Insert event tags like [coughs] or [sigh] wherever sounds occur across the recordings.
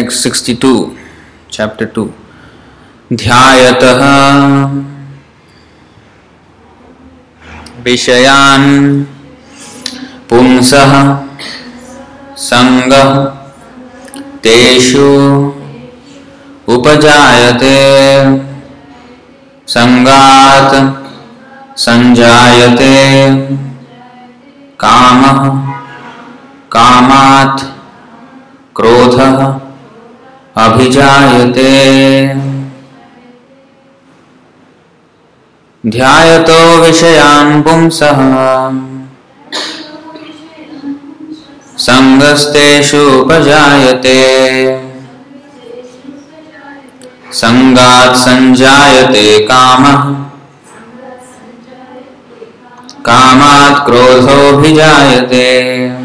Text sixty two chapter two ध्यात विषयान पुंस संग तेषु उपजायते। संगात संजायते। कामः, कामात् क्रोधः। अभिजायते। ध्यायतो विषयान् पुंसः। सङ्गस्तेषु उपजायते। सङ्गात् सञ्जायते कामः। कामात् क्रोधोऽभिजायते।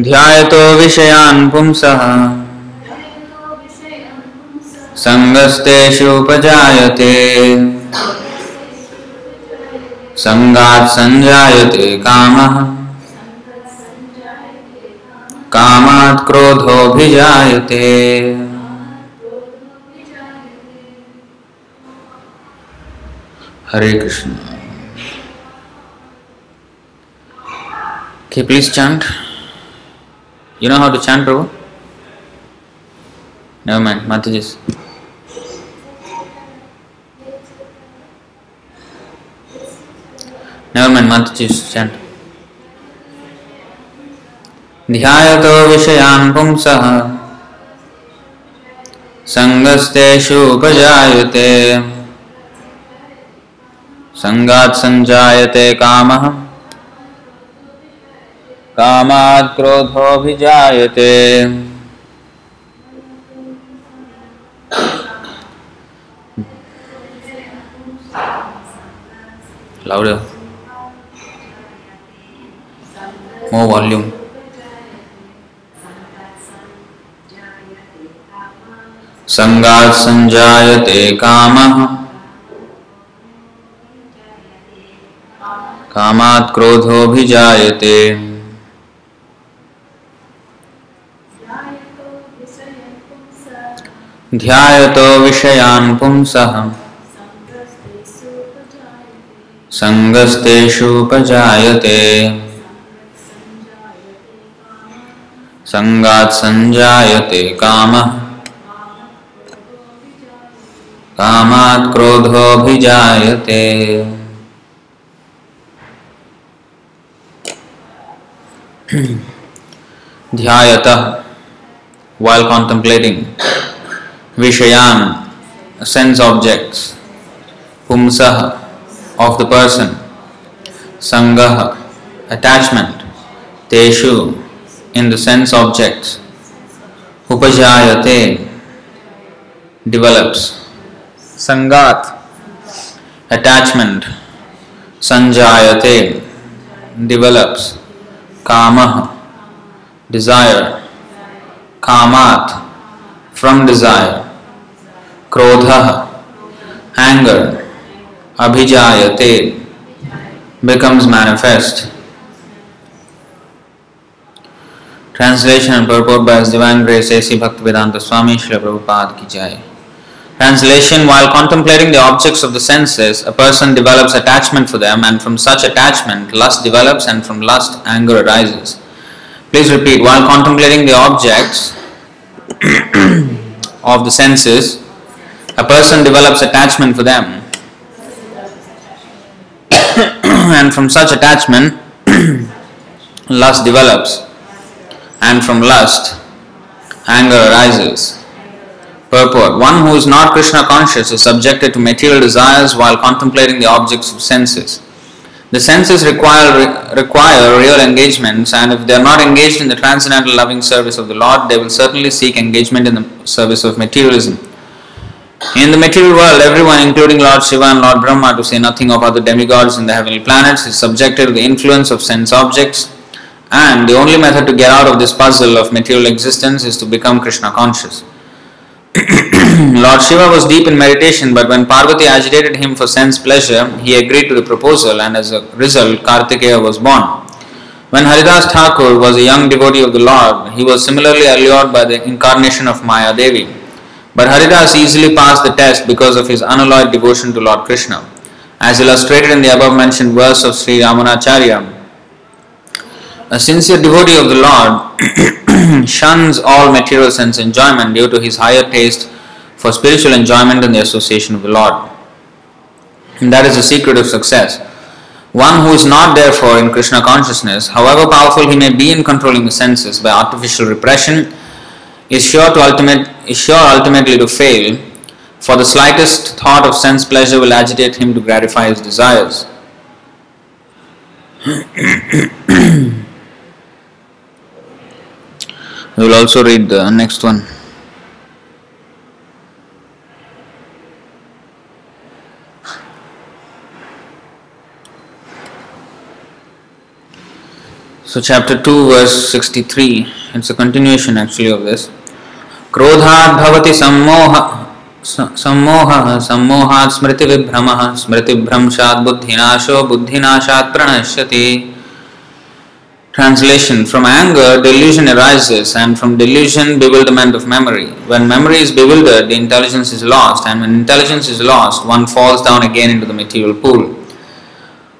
ध्यायतो विषयान् पुंसः। सङ्गस्तेषु उपजायते। सङ्गात् सञ्जायते कामः। कामात् क्रोधोऽभिजायते। हरे Krishna. Okay, please chant. You know how to chant, Prabhu? Never mind, Mataji's. Never mind, Mataji's chant. ध्यायतो विषयान् पुंसः सङ्गस्तेषु उपजायते सङ्गात् सञ्जायते कामः कामात् क्रोधोऽभिजायते Louder. More volume. सङ्गात् सञ्जायते कामः कामात् क्रोधोऽभिजायते ध्यायतो विषयान् पुंसः। सङ्गस्तेषूपजायते सङ्गात् सञ्जायते कामः। कामात् क्रोधोऽभिजायते। ध्यायतः। While contemplating विषयान सेंस ऑब्जेक्ट्स पुंस ऑफ़ द पर्सन संग अटैचमेंट तेषु इन द सेंस ऑब्जेक्ट्स उपजायते डिवेलप्स संगात अटैचमेंट संजायते डिवेलप्स काम डिज़ायर कामात from desire Krodha, anger, Abhijayate, becomes manifest. Translation and purport by His Divine Grace Swami Srila Prabhupada Ki. Translation While contemplating the objects of the senses, a person develops attachment for them, and from such attachment, lust develops, and from lust, anger arises. Please repeat while contemplating the objects [coughs] of the senses, a person develops attachment for them, [coughs] and from such attachment, [coughs] lust develops, and from lust, anger arises. Purport One who is not Krishna conscious is subjected to material desires while contemplating the objects of senses. The senses require, require real engagements, and if they are not engaged in the transcendental loving service of the Lord, they will certainly seek engagement in the service of materialism. In the material world, everyone, including Lord Shiva and Lord Brahma, to say nothing of other demigods in the heavenly planets, is subjected to the influence of sense objects, and the only method to get out of this puzzle of material existence is to become Krishna conscious. [clears throat] Lord Shiva was deep in meditation, but when Parvati agitated him for sense pleasure, he agreed to the proposal, and as a result, Kartikeya was born. When Haridas Thakur was a young devotee of the Lord, he was similarly allured by the incarnation of Maya Devi. But Haridas easily passed the test because of his unalloyed devotion to Lord Krishna. As illustrated in the above mentioned verse of Sri Yamunacharya, a sincere devotee of the Lord [clears throat] shuns all material sense enjoyment due to his higher taste for spiritual enjoyment and the association of the Lord. And that is the secret of success. One who is not therefore in Krishna consciousness, however powerful he may be in controlling the senses by artificial repression, is sure to ultimate is sure ultimately to fail, for the slightest thought of sense pleasure will agitate him to gratify his desires. [coughs] We will also read the next one. So, chapter 2, verse 63, it's a continuation actually of this. क्रोधात् भवति सम्मोह सम्मोहः सम्मोहात् स्मृतिविभ्रमः स्मृतिभ्रंशात् बुद्धिनाशो बुद्धिनाशात् प्रणश्यति Translation From anger, delusion arises, and from delusion, bewilderment of memory. When memory is bewildered, the intelligence is lost, and when intelligence is lost, one falls down again into the material pool.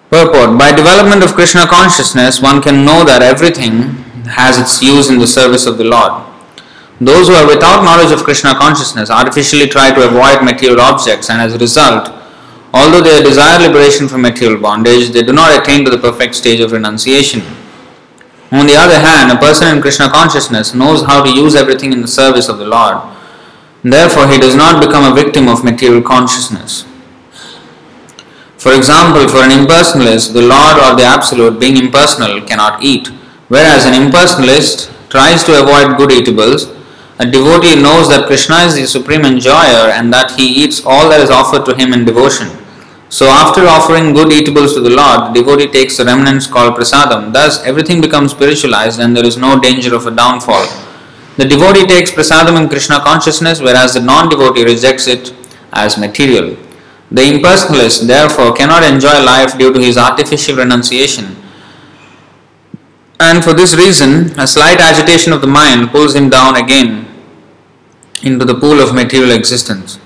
Purport By development of Krishna consciousness, one can know that everything has its use in the service of the Lord. Those who are without knowledge of Krishna consciousness artificially try to avoid material objects, and as a result, although they desire liberation from material bondage, they do not attain to the perfect stage of renunciation. On the other hand, a person in Krishna consciousness knows how to use everything in the service of the Lord. Therefore, he does not become a victim of material consciousness. For example, for an impersonalist, the Lord or the Absolute, being impersonal, cannot eat, whereas an impersonalist tries to avoid good eatables. A devotee knows that Krishna is the supreme enjoyer and that he eats all that is offered to him in devotion. So, after offering good eatables to the Lord, the devotee takes the remnants called prasadam. Thus, everything becomes spiritualized and there is no danger of a downfall. The devotee takes prasadam in Krishna consciousness, whereas the non devotee rejects it as material. The impersonalist, therefore, cannot enjoy life due to his artificial renunciation. And for this reason, a slight agitation of the mind pulls him down again into the pool of material existence.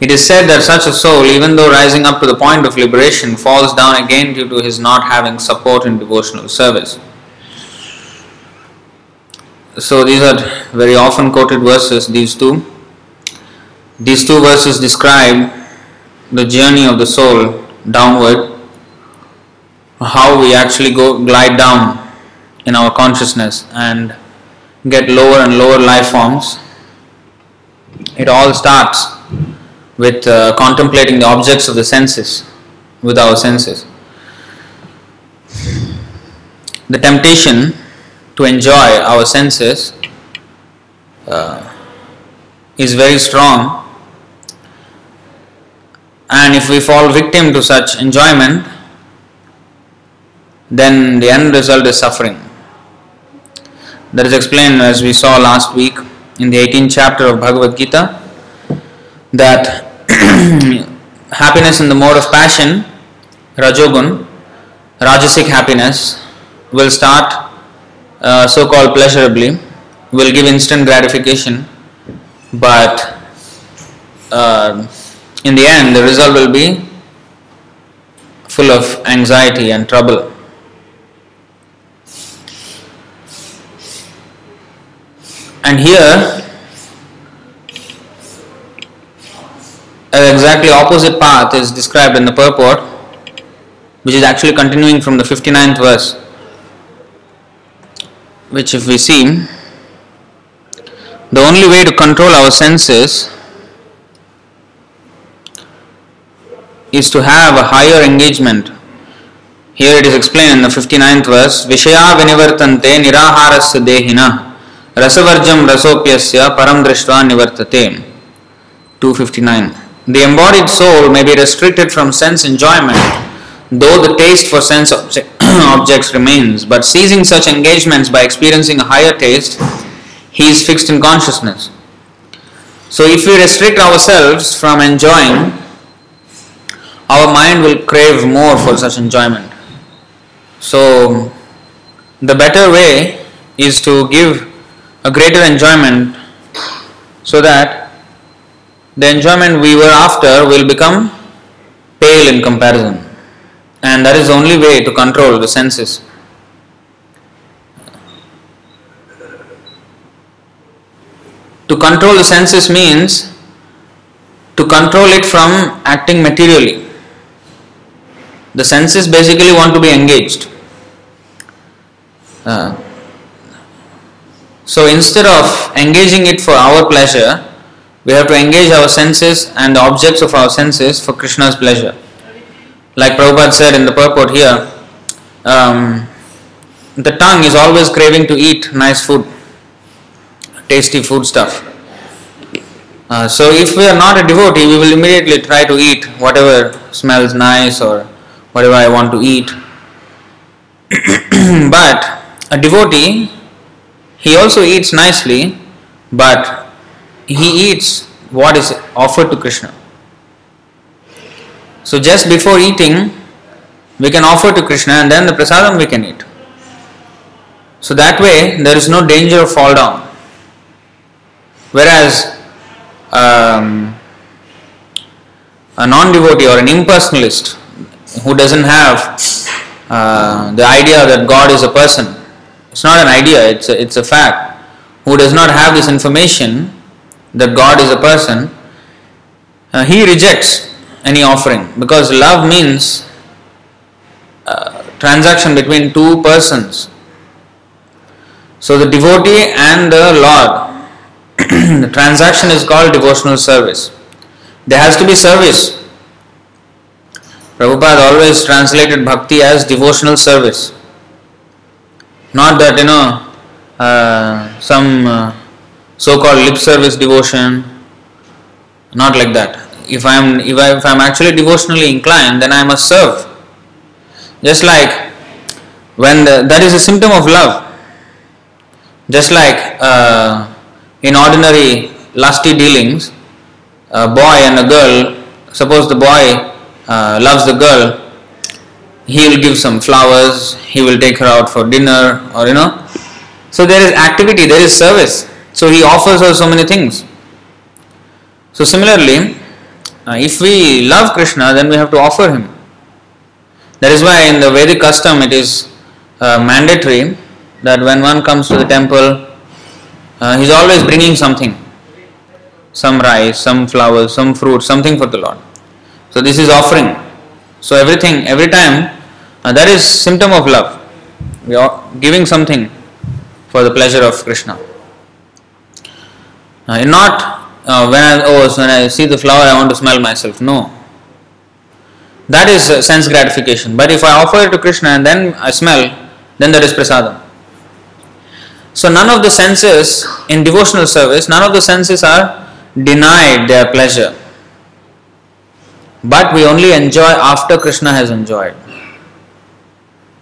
It is said that such a soul, even though rising up to the point of liberation, falls down again due to his not having support in devotional service. So, these are very often quoted verses, these two. These two verses describe the journey of the soul downward, how we actually go glide down in our consciousness and get lower and lower life forms. It all starts with uh, contemplating the objects of the senses with our senses. The temptation to enjoy our senses uh, is very strong, and if we fall victim to such enjoyment, then the end result is suffering. That is explained as we saw last week in the 18th chapter of Bhagavad Gita that [clears throat] happiness in the mode of passion, Rajogun, Rajasic happiness, will start uh, so called pleasurably, will give instant gratification, but uh, in the end, the result will be full of anxiety and trouble. And here, an exactly opposite path is described in the purport, which is actually continuing from the 59th verse. Which, if we see, the only way to control our senses is to have a higher engagement. Here it is explained in the 59th verse Vishaya vinivartante niraharasya dehina rasavarjam rasopyasya param nivartate. 259. The embodied soul may be restricted from sense enjoyment, though the taste for sense obje- [clears throat] objects remains, but ceasing such engagements by experiencing a higher taste, he is fixed in consciousness. So, if we restrict ourselves from enjoying, our mind will crave more for such enjoyment. So, the better way is to give a greater enjoyment so that the enjoyment we were after will become pale in comparison. And that is the only way to control the senses. To control the senses means to control it from acting materially. The senses basically want to be engaged. Uh, so instead of engaging it for our pleasure, we have to engage our senses and the objects of our senses for Krishna's pleasure. Like Prabhupada said in the purport here, um, the tongue is always craving to eat nice food, tasty food stuff. Uh, so if we are not a devotee, we will immediately try to eat whatever smells nice or whatever I want to eat. [clears throat] but a devotee, he also eats nicely, but he eats what is offered to Krishna. So just before eating, we can offer to Krishna and then the prasadam we can eat. So that way there is no danger of fall down. Whereas um, a non-devotee or an impersonalist who doesn't have uh, the idea that God is a person, it's not an idea, it's a, it's a fact, who does not have this information that God is a person, uh, he rejects any offering because love means uh, transaction between two persons. So the devotee and the Lord, [clears throat] the transaction is called devotional service. There has to be service. Prabhupada always translated bhakti as devotional service. Not that, you know, uh, some uh, so called lip service devotion, not like that. If I am if, I, if I am actually devotionally inclined, then I must serve. Just like when the, that is a symptom of love. Just like uh, in ordinary lusty dealings, a boy and a girl, suppose the boy uh, loves the girl, he will give some flowers, he will take her out for dinner, or you know. So there is activity, there is service. So he offers her so many things. So similarly, uh, if we love Krishna, then we have to offer him. That is why in the Vedic custom it is uh, mandatory that when one comes to the temple, uh, he is always bringing something some rice, some flowers, some fruit, something for the Lord. So this is offering. So everything, every time, uh, that is symptom of love. We are giving something for the pleasure of Krishna. Uh, not uh, when I oh when I see the flower I want to smell myself. No. That is uh, sense gratification. But if I offer it to Krishna and then I smell, then there is prasadam. So none of the senses in devotional service, none of the senses are denied their pleasure. But we only enjoy after Krishna has enjoyed.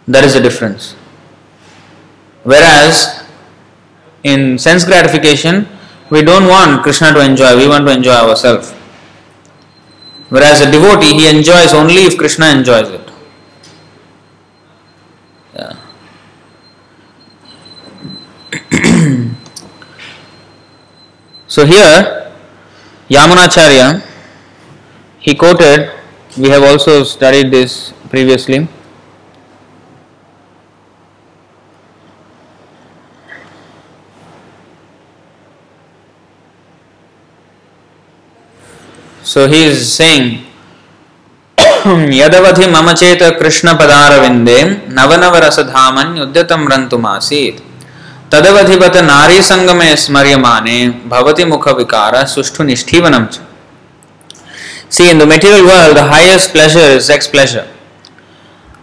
There is a difference. Whereas in sense gratification, we don't want Krishna to enjoy, we want to enjoy ourselves. Whereas a devotee, he enjoys only if Krishna enjoys it. Yeah. [coughs] so here, Yamunacharya, he quoted, we have also studied this previously. So he is saying, यदवधि मम चेत कृष्ण पदारविंदे नवनव रसधामन युद्धतम रंतुमासीत तदवधिवत नारी संगमे स्मर्यमाने भवति मुख विकार सुष्ठु निष्ठीवनम च See, in the material world, the highest pleasure is sex pleasure.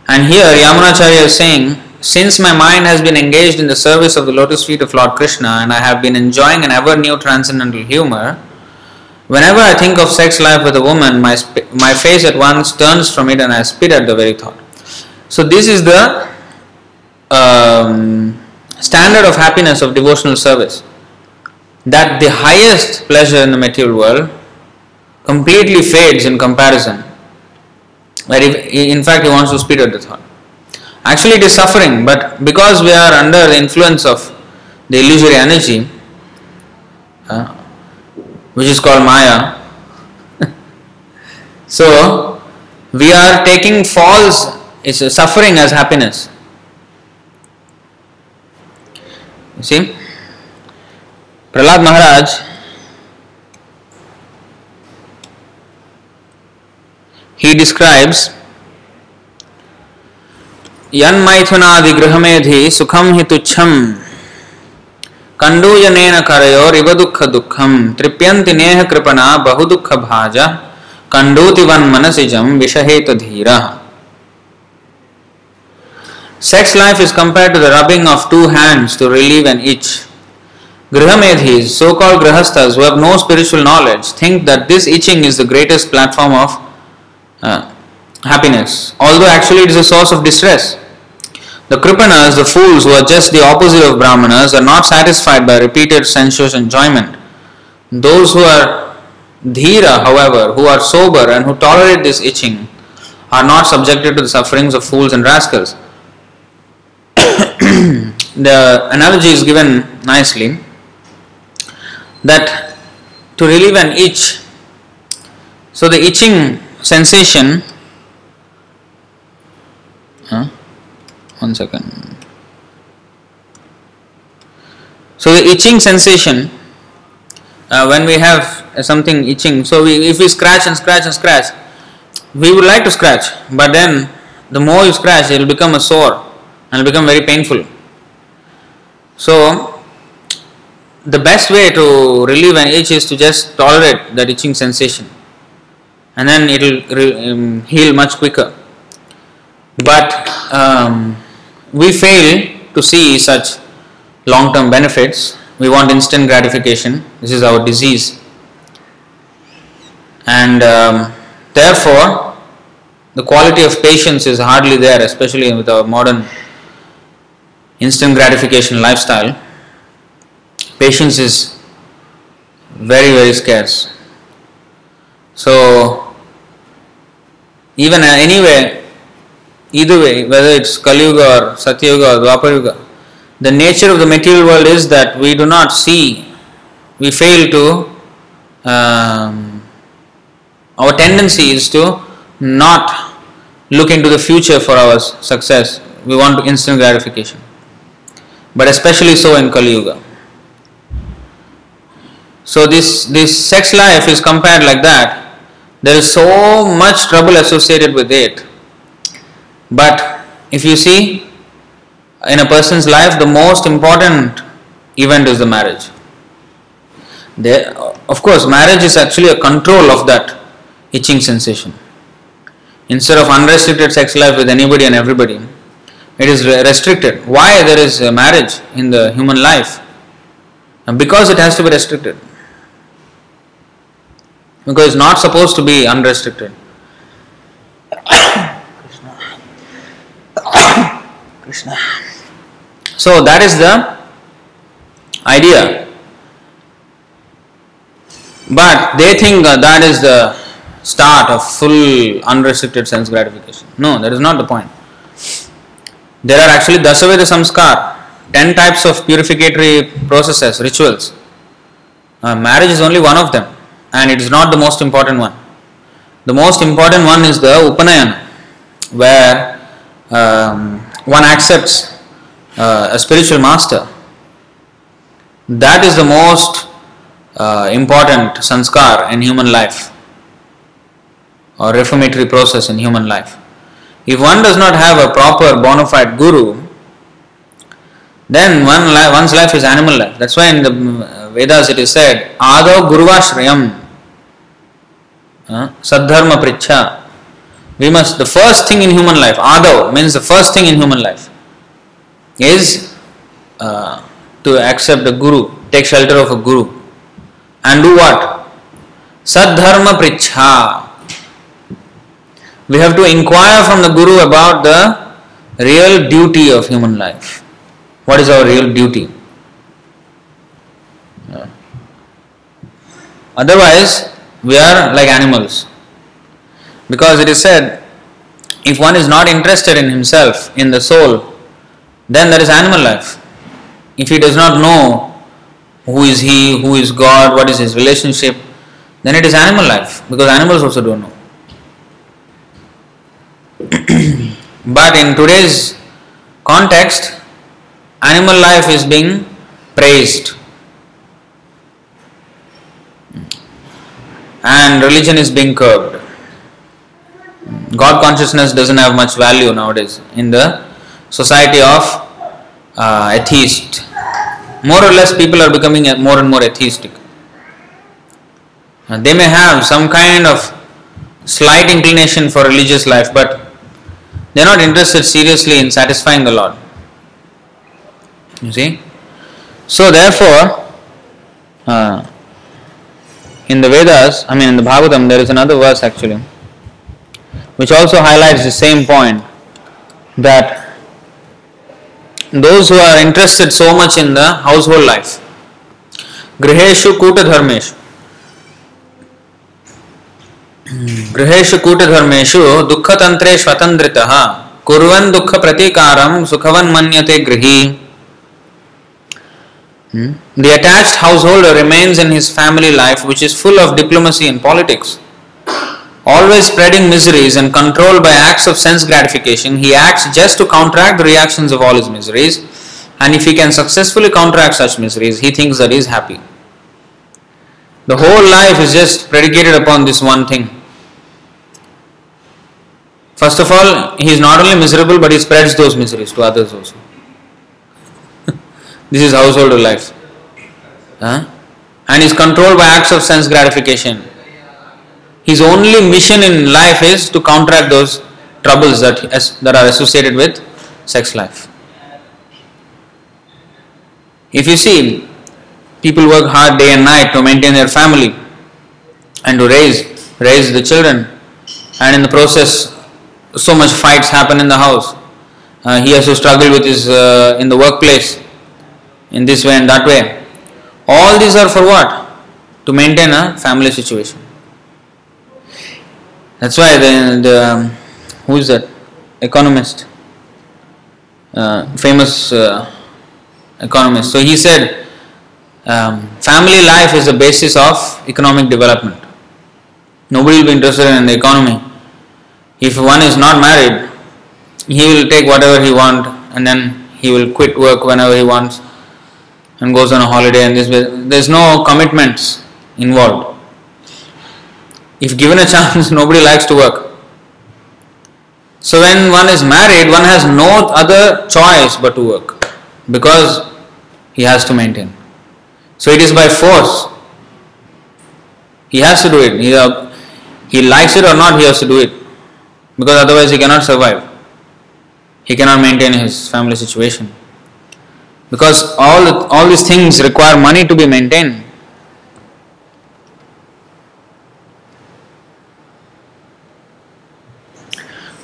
And here, Yamunacharya is saying, since my mind has been engaged in the service of the lotus feet of Lord Krishna and I have been enjoying an ever new transcendental humor, Whenever I think of sex life with a woman, my, sp- my face at once turns from it and I spit at the very thought. So, this is the um, standard of happiness of devotional service. That the highest pleasure in the material world completely fades in comparison. That if, in fact, he wants to speed up the thought. Actually, it is suffering, but because we are under the influence of the illusory energy, uh, which is called Maya, [laughs] so we are taking false is suffering as happiness. You see, Prahlad Maharaj he describes यन्मैथुनादि गृहमेधि सुखम हि तुच्छम कंडूयनेन करयोर इव दुख दुखम तृप्यंति नेह कृपणा बहु दुख भाज कंडूति वन मनसिजम विषहेत धीरा Sex life is compared to the rubbing of two hands to relieve an itch. Grihamedhis, so called grihasthas who have no spiritual knowledge, think that this itching is the greatest platform of uh, happiness, although actually it is a source of distress. The Kripanas, the fools who are just the opposite of Brahmanas, are not satisfied by repeated sensuous enjoyment. Those who are dhira, however, who are sober and who tolerate this itching, are not subjected to the sufferings of fools and rascals. [coughs] the analogy is given nicely that to relieve an itch, so the itching sensation. Huh? one second. So the itching sensation. Uh, when we have something itching. So we, if we scratch and scratch and scratch we would like to scratch. But then the more you scratch it will become a sore. And become very painful. So the best way to relieve an itch is to just tolerate that itching sensation and then it will um, heal much quicker. But um, we fail to see such long term benefits. We want instant gratification. This is our disease. And um, therefore, the quality of patience is hardly there, especially with our modern instant gratification lifestyle. Patience is very, very scarce. So, even anyway, either way, whether it's Kali Yuga or Satya or Dwapar Yuga, the nature of the material world is that we do not see, we fail to, um, our tendency is to not look into the future for our success. We want instant gratification. But especially so in Kali Yuga. So this, this sex life is compared like that there is so much trouble associated with it. But if you see, in a person's life, the most important event is the marriage. There, of course, marriage is actually a control of that itching sensation. Instead of unrestricted sex life with anybody and everybody, it is restricted. Why there is marriage in the human life? Because it has to be restricted because it's not supposed to be unrestricted. Krishna. Krishna. So that is the idea. But they think that is the start of full unrestricted sense gratification. No, that is not the point. There are actually Dasavidha Samskar, 10 types of purificatory processes, rituals. Uh, marriage is only one of them and it is not the most important one. The most important one is the Upanayana, where um, one accepts uh, a spiritual master. That is the most uh, important sanskar in human life or reformatory process in human life. If one does not have a proper bona fide guru, then one li- one's life is animal life. That's why in the Vedas it is said, Ado Guruvashrayam uh, Sadharma Pricha. We must, the first thing in human life, Adav means the first thing in human life, is uh, to accept a guru, take shelter of a guru, and do what? Sadharma Pricha. We have to inquire from the guru about the real duty of human life. What is our real duty? Otherwise, we are like animals. Because it is said, if one is not interested in himself, in the soul, then there is animal life. If he does not know who is he, who is God, what is his relationship, then it is animal life because animals also don't know. [clears throat] but in today's context, animal life is being praised. And religion is being curbed. God consciousness doesn't have much value nowadays in the society of uh, atheist. More or less, people are becoming more and more atheistic. Uh, they may have some kind of slight inclination for religious life, but they are not interested seriously in satisfying the Lord. You see? So, therefore, uh, in the Vedas, I mean in the Bhagavatam, there is another verse actually which also highlights the same point that those who are interested so much in the household life, Griheshu Kuta Dharmeshu, गृहेषु कूटधर्मेषु दुःखतन्त्रे स्वतन्त्रितः कुर्वन् दुःख प्रतीकारं सुखवन् मन्यते गृही Hmm? The attached householder remains in his family life which is full of diplomacy and politics. Always spreading miseries and controlled by acts of sense gratification, he acts just to counteract the reactions of all his miseries. And if he can successfully counteract such miseries, he thinks that he is happy. The whole life is just predicated upon this one thing. First of all, he is not only miserable, but he spreads those miseries to others also. This is household life. Huh? And is controlled by acts of sense gratification. His only mission in life is to counteract those troubles that, that are associated with sex life. If you see, people work hard day and night to maintain their family and to raise raise the children, and in the process, so much fights happen in the house. Uh, he has to struggle with his uh, in the workplace, in this way and that way. All these are for what? To maintain a family situation. That's why the, the um, who is that economist, uh, famous uh, economist. So he said, um, family life is the basis of economic development. Nobody will be interested in the economy. If one is not married, he will take whatever he wants and then he will quit work whenever he wants and goes on a holiday and this there's no commitments involved if given a chance, [laughs] nobody likes to work. So when one is married, one has no other choice but to work because he has to maintain. So it is by force. He has to do it. He, uh, he likes it or not, he has to do it because otherwise he cannot survive. He cannot maintain his family situation because all all these things require money to be maintained.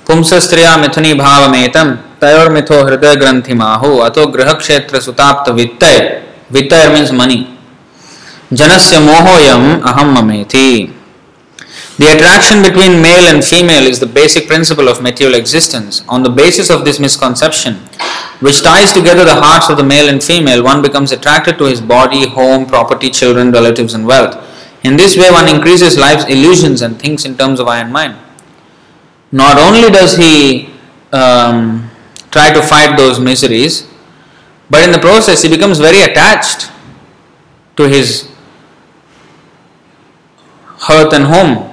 पुंसस्त्रिया मिथुनी भावमेतम तयोर्मिथो हृदय ग्रंथि माहु अतो गृह क्षेत्र सुताप्त वित्तय वित्तय means money जनस्य मोहोयम अहम ममेति The attraction between male and female is the basic principle of material existence. On the basis of this misconception, which ties together the hearts of the male and female, one becomes attracted to his body, home, property, children, relatives, and wealth. In this way, one increases life's illusions and thinks in terms of I and mine not only does he um, try to fight those miseries, but in the process he becomes very attached to his hearth and home.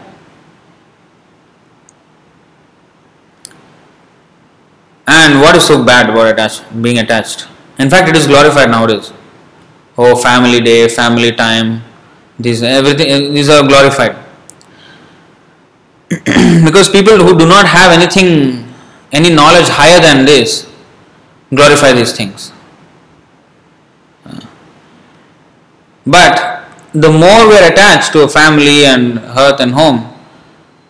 And what is so bad about attach, being attached? In fact, it is glorified nowadays. Oh, family day, family time, these everything eh, these are glorified. [clears throat] because people who do not have anything, any knowledge higher than this, glorify these things. But the more we are attached to a family and hearth and home,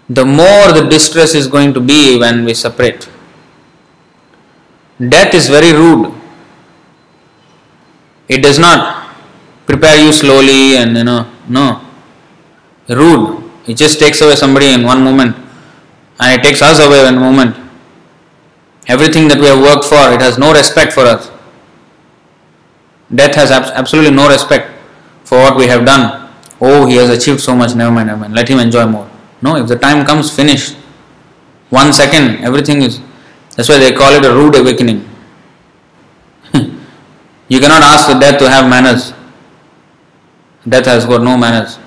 the more the distress is going to be when we separate. Death is very rude. It does not prepare you slowly and you know, no. Rude. It just takes away somebody in one moment and it takes us away in a moment. Everything that we have worked for, it has no respect for us. Death has absolutely no respect for what we have done. Oh, he has achieved so much, never mind, never mind. Let him enjoy more. No, if the time comes, finish. One second, everything is. That's why they call it a rude awakening. [laughs] you cannot ask the death to have manners. Death has got no manners.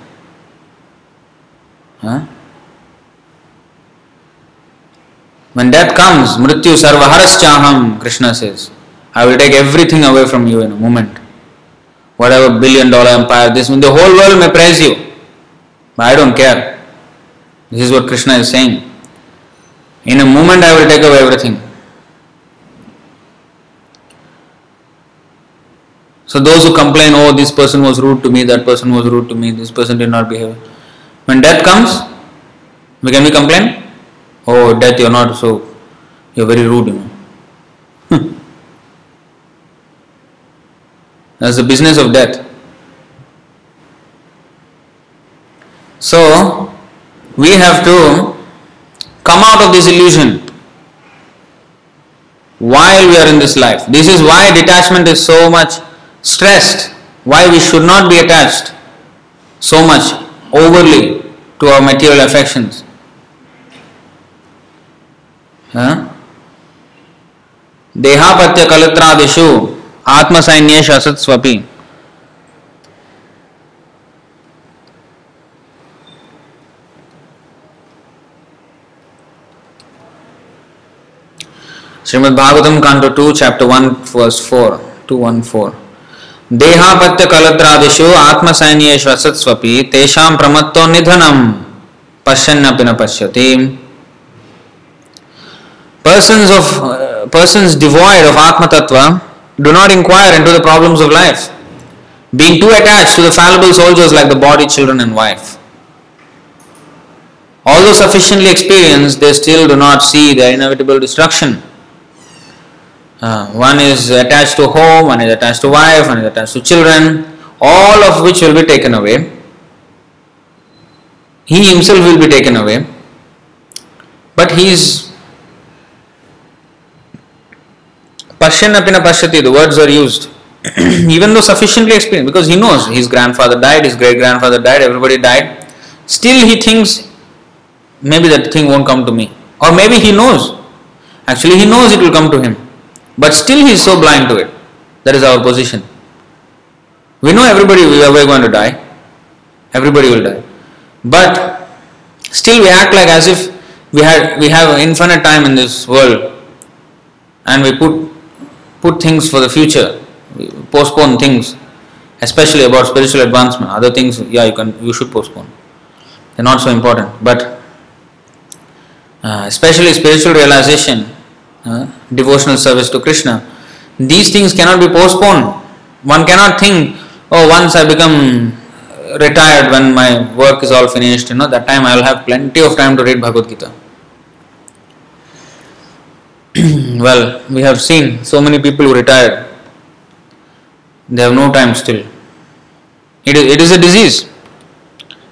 Huh? When death comes, Mrityu Sarvaharashchaham, Krishna says, I will take everything away from you in a moment. Whatever billion dollar empire, this the whole world may praise you. But I don't care. This is what Krishna is saying. In a moment I will take away everything. So those who complain, oh, this person was rude to me, that person was rude to me, this person did not behave. When death comes, can we complain? Oh, death, you're not so, you're very rude, you know. [laughs] That's the business of death. So, we have to come out of this illusion while we are in this life. This is why detachment is so much stressed why we should not be attached so much overly to our material affections. देहापत्य कलत्रादिषु आत्मसैन्येश असत्स्वपि Shrimad Bhagavatam, Canto 2, Chapter 1, Verse 4, 214. ದೇಹಾಪತ್ಯ ಕಲತ್ರಾದಿಷು ಆತ್ಮಸೈನ್ಯ ಶ್ವಸತ್ಸ್ವಪಿ ತೇಷಾಂ ಪ್ರಮತ್ತೋ ನಿಧನಂ ಪಶ್ಯನ್ನಪಿನ Persons of persons devoid of Atma Tattva do not inquire into the problems of life, being too attached to the fallible soldiers like the body, children, and wife. Although sufficiently experienced, they still do not see their inevitable destruction. Uh, one is attached to home, one is attached to wife, one is attached to children, all of which will be taken away. He himself will be taken away, but he is Pashyan apina pashyati, the words are used. [clears throat] Even though sufficiently experienced, because he knows his grandfather died, his great grandfather died, everybody died, still he thinks maybe that thing won't come to me. Or maybe he knows. Actually, he knows it will come to him. But still he is so blind to it. That is our position. We know everybody we are going to die. Everybody will die. But still we act like as if we had we have infinite time in this world and we put put things for the future, We postpone things, especially about spiritual advancement. Other things, yeah, you can you should postpone. They're not so important, but uh, especially spiritual realization, uh, devotional service to Krishna, these things cannot be postponed. One cannot think, oh, once I become retired, when my work is all finished, you know, that time I will have plenty of time to read Bhagavad Gita. [clears throat] well, we have seen so many people who retired. They have no time still. It is, it is a disease.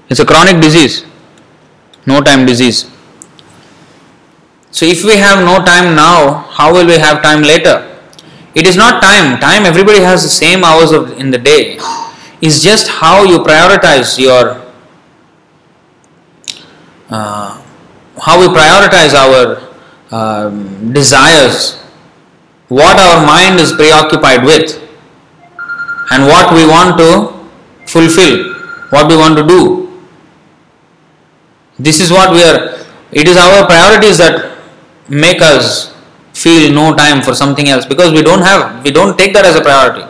It's a chronic disease. No time disease. So if we have no time now, how will we have time later? It is not time. Time, everybody has the same hours of, in the day. It's just how you prioritize your, uh, how we prioritize our um, desires, what our mind is preoccupied with, and what we want to fulfill, what we want to do. This is what we are, it is our priorities that make us feel no time for something else because we don't have, we don't take that as a priority.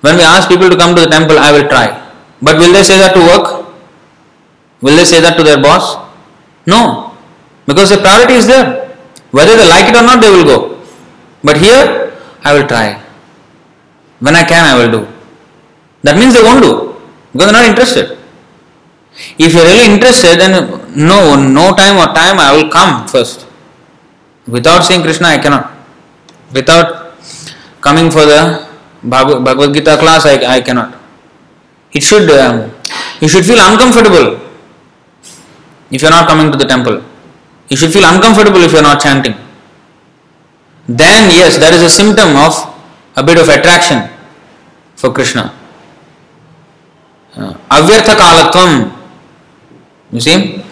When we ask people to come to the temple, I will try. But will they say that to work? Will they say that to their boss? No. Because the priority is there. Whether they like it or not, they will go. But here, I will try. When I can, I will do. That means they won't do because they're not interested. If you're really interested, then no, no time or time, I will come first. Without seeing Krishna, I cannot. Without coming for the Bhagavad Gita class, I, I cannot. It should, um, you should feel uncomfortable if you're not coming to the temple. You should feel uncomfortable if you are not chanting. Then, yes, that is a symptom of a bit of attraction for Krishna. Uh, avyartha kalatvam. You see?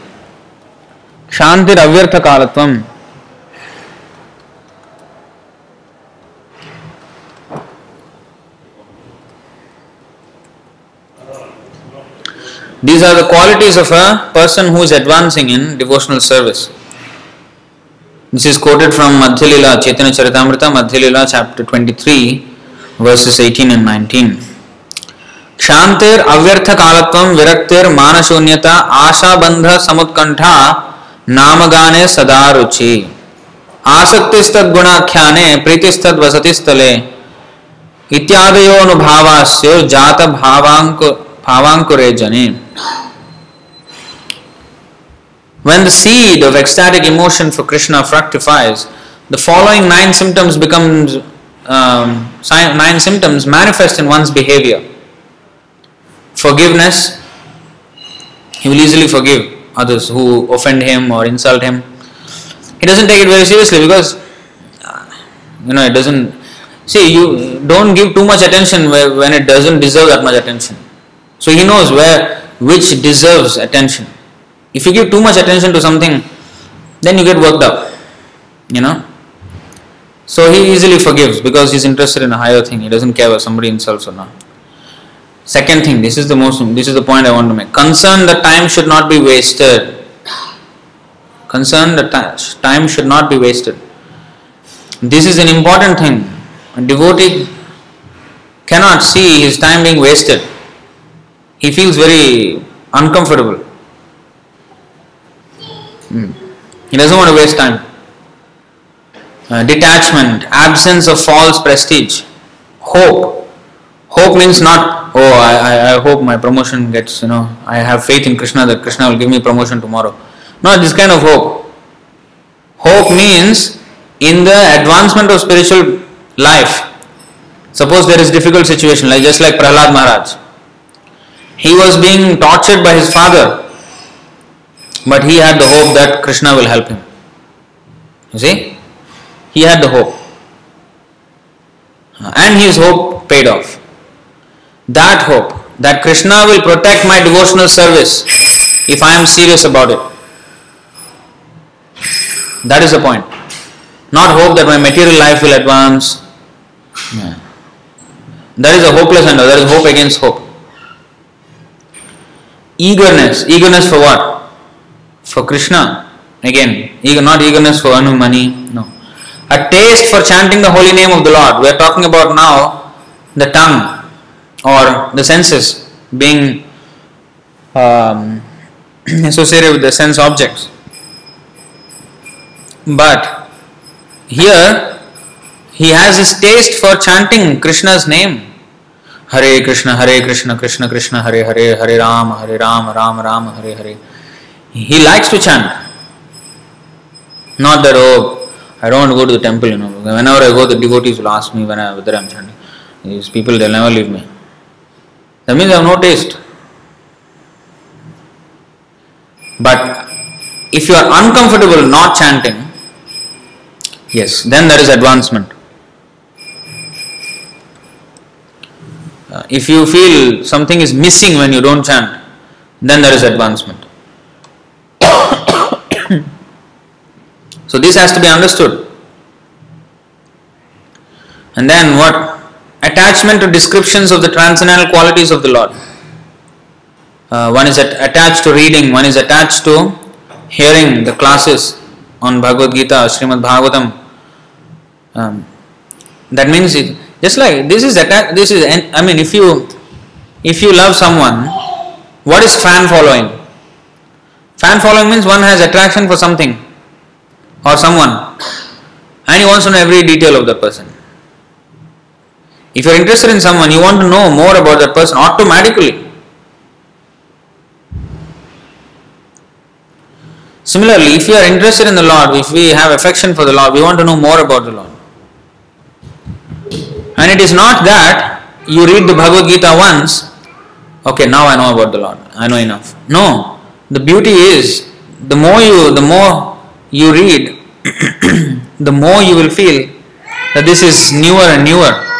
Shantir avyartha kalatvam. These are the qualities of a person who is advancing in devotional service. This is quoted from Madhyalila, Chaitanya Charitamrita, Madhyalila, chapter 23, verses 18 and 19. क्षांतिर अव्यर्थ कालत्वम विरक्तिर मानशून्यता आशाबंध समुत्कंठा नामगाने सदा रुचि आसक्तिस्तद गुणाख्याने प्रीतिस्तद वसति स्थले इत्यादयोनुभावास्य जात भावांक भावांकुरे जने When the seed of ecstatic emotion for Krishna fructifies, the following nine symptoms becomes um, nine symptoms manifest in one's behavior. Forgiveness, he will easily forgive others who offend him or insult him. He doesn't take it very seriously because uh, you know it doesn't. See, you don't give too much attention when it doesn't deserve that much attention. So he knows where which deserves attention. If you give too much attention to something, then you get worked up. You know. So he easily forgives because he's interested in a higher thing. He doesn't care whether somebody insults or not. Second thing, this is the most this is the point I want to make. Concern the time should not be wasted. Concern the time should not be wasted. This is an important thing. A devotee cannot see his time being wasted. He feels very uncomfortable. Hmm. He doesn't want to waste time. Uh, detachment, absence of false prestige, hope. Hope means not, oh, I, I, hope my promotion gets, you know, I have faith in Krishna that Krishna will give me promotion tomorrow. Not this kind of hope. Hope means in the advancement of spiritual life. Suppose there is difficult situation, like just like Prahlad Maharaj. He was being tortured by his father but he had the hope that Krishna will help him. You see? He had the hope. And his hope paid off. That hope, that Krishna will protect my devotional service if I am serious about it. That is the point. Not hope that my material life will advance. Yeah. That is a hopeless endeavor. That is hope against hope. Eagerness. Eagerness for what? for Krishna. Again, not eagerness for earning money, no. A taste for chanting the holy name of the Lord. We are talking about now the tongue or the senses being um, [clears throat] associated with the sense objects. But here he has his taste for chanting Krishna's name. Hare Krishna, Hare Krishna, Krishna Krishna, Hare Hare, Hare Ram, Hare Ram, Ram Ram, Hare Hare. He likes to chant. Not that, oh, I don't want to go to the temple, you know. Whenever I go, the devotees will ask me when I, whether I'm chanting. These people, they'll never leave me. That means I have no taste. But if you are uncomfortable not chanting, yes, then there is advancement. Uh, if you feel something is missing when you don't chant, then there is advancement. [coughs] so this has to be understood. And then what? Attachment to descriptions of the transcendental qualities of the Lord. Uh, one is at, attached to reading, one is attached to hearing the classes on Bhagavad Gita, Srimad Bhagavatam. Um, that means it, just like this is attached. This is I mean, if you if you love someone, what is fan following? Fan following means one has attraction for something or someone and he wants to know every detail of that person. If you are interested in someone, you want to know more about that person automatically. Similarly, if you are interested in the Lord, if we have affection for the Lord, we want to know more about the Lord. And it is not that you read the Bhagavad Gita once, okay, now I know about the Lord, I know enough. No, the beauty is the more you the more you read, [clears throat] the more you will feel that this is newer and newer.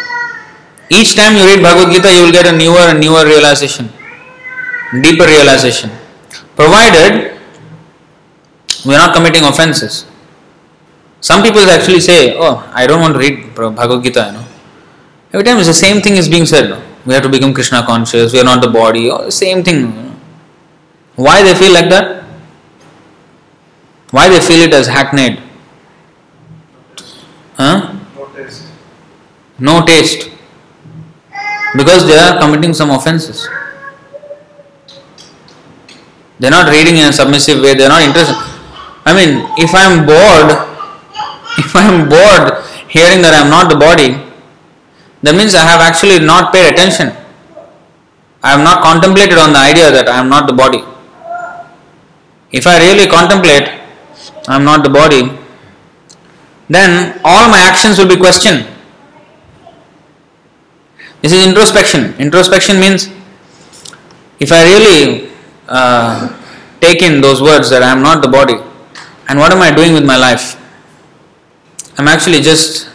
Each time you read Bhagavad Gita, you will get a newer and newer realization, deeper realization. Provided we are not committing offenses. Some people actually say, Oh, I don't want to read Bhagavad Gita, you know. Every time it's the same thing is being said. We have to become Krishna conscious, we are not the body, or the same thing. You know. Why they feel like that? Why they feel it as hackneyed? Huh? No taste. No taste. Because they are committing some offenses. They're not reading in a submissive way, they're not interested. I mean, if I'm bored, [laughs] if I'm bored hearing that I'm not the body, that means I have actually not paid attention. I have not contemplated on the idea that I am not the body. If I really contemplate, I am not the body, then all my actions will be questioned. This is introspection. Introspection means if I really uh, take in those words that I am not the body, and what am I doing with my life? I'm actually just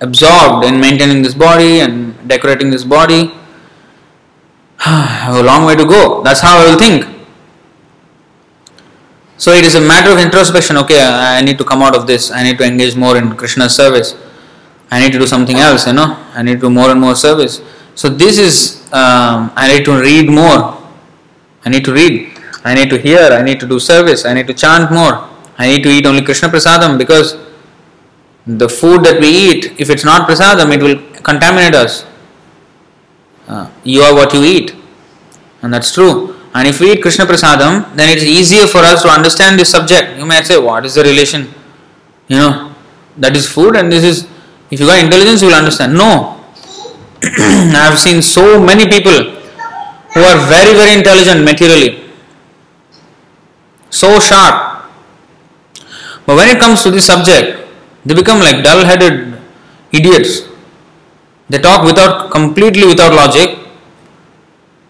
absorbed in maintaining this body and decorating this body. I [sighs] have a long way to go. That's how I will think. So it is a matter of introspection. Okay, I need to come out of this. I need to engage more in Krishna's service. I need to do something else. You know, I need to do more and more service. So this is. Um, I need to read more. I need to read. I need to hear. I need to do service. I need to chant more. I need to eat only Krishna prasadam because the food that we eat, if it's not prasadam, it will contaminate us. Uh, you are what you eat, and that's true. And if we eat Krishna prasadam, then it's easier for us to understand this subject. You might say, What is the relation? You know, that is food, and this is. If you got intelligence, you will understand. No. [clears throat] I have seen so many people who are very, very intelligent materially, so sharp. But when it comes to this subject, they become like dull headed idiots. They talk without completely without logic.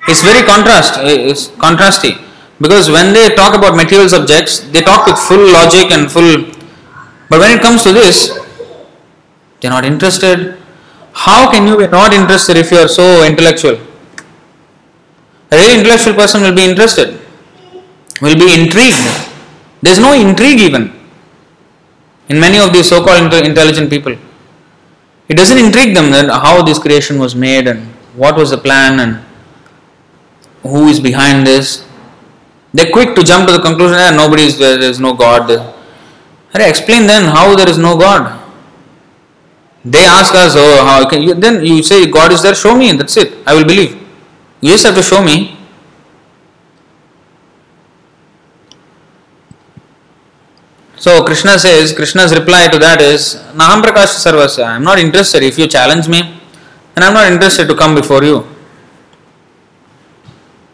It's very contrast eh, it's contrasty. Because when they talk about material subjects, they talk with full logic and full but when it comes to this, they're not interested. How can you be not interested if you are so intellectual? A very intellectual person will be interested, will be intrigued. There's no intrigue even in many of these so-called intelligent people. It doesn't intrigue them that how this creation was made and what was the plan and who is behind this. They're quick to jump to the conclusion that nobody is there, there is no God. Hare, explain then how there is no God. They ask us, oh, how can you? Then you say God is there. Show me. and That's it. I will believe. You just have to show me. So Krishna says, Krishna's reply to that is, Naham Prakash Sarvasya. I am not interested. If you challenge me, then I am not interested to come before you.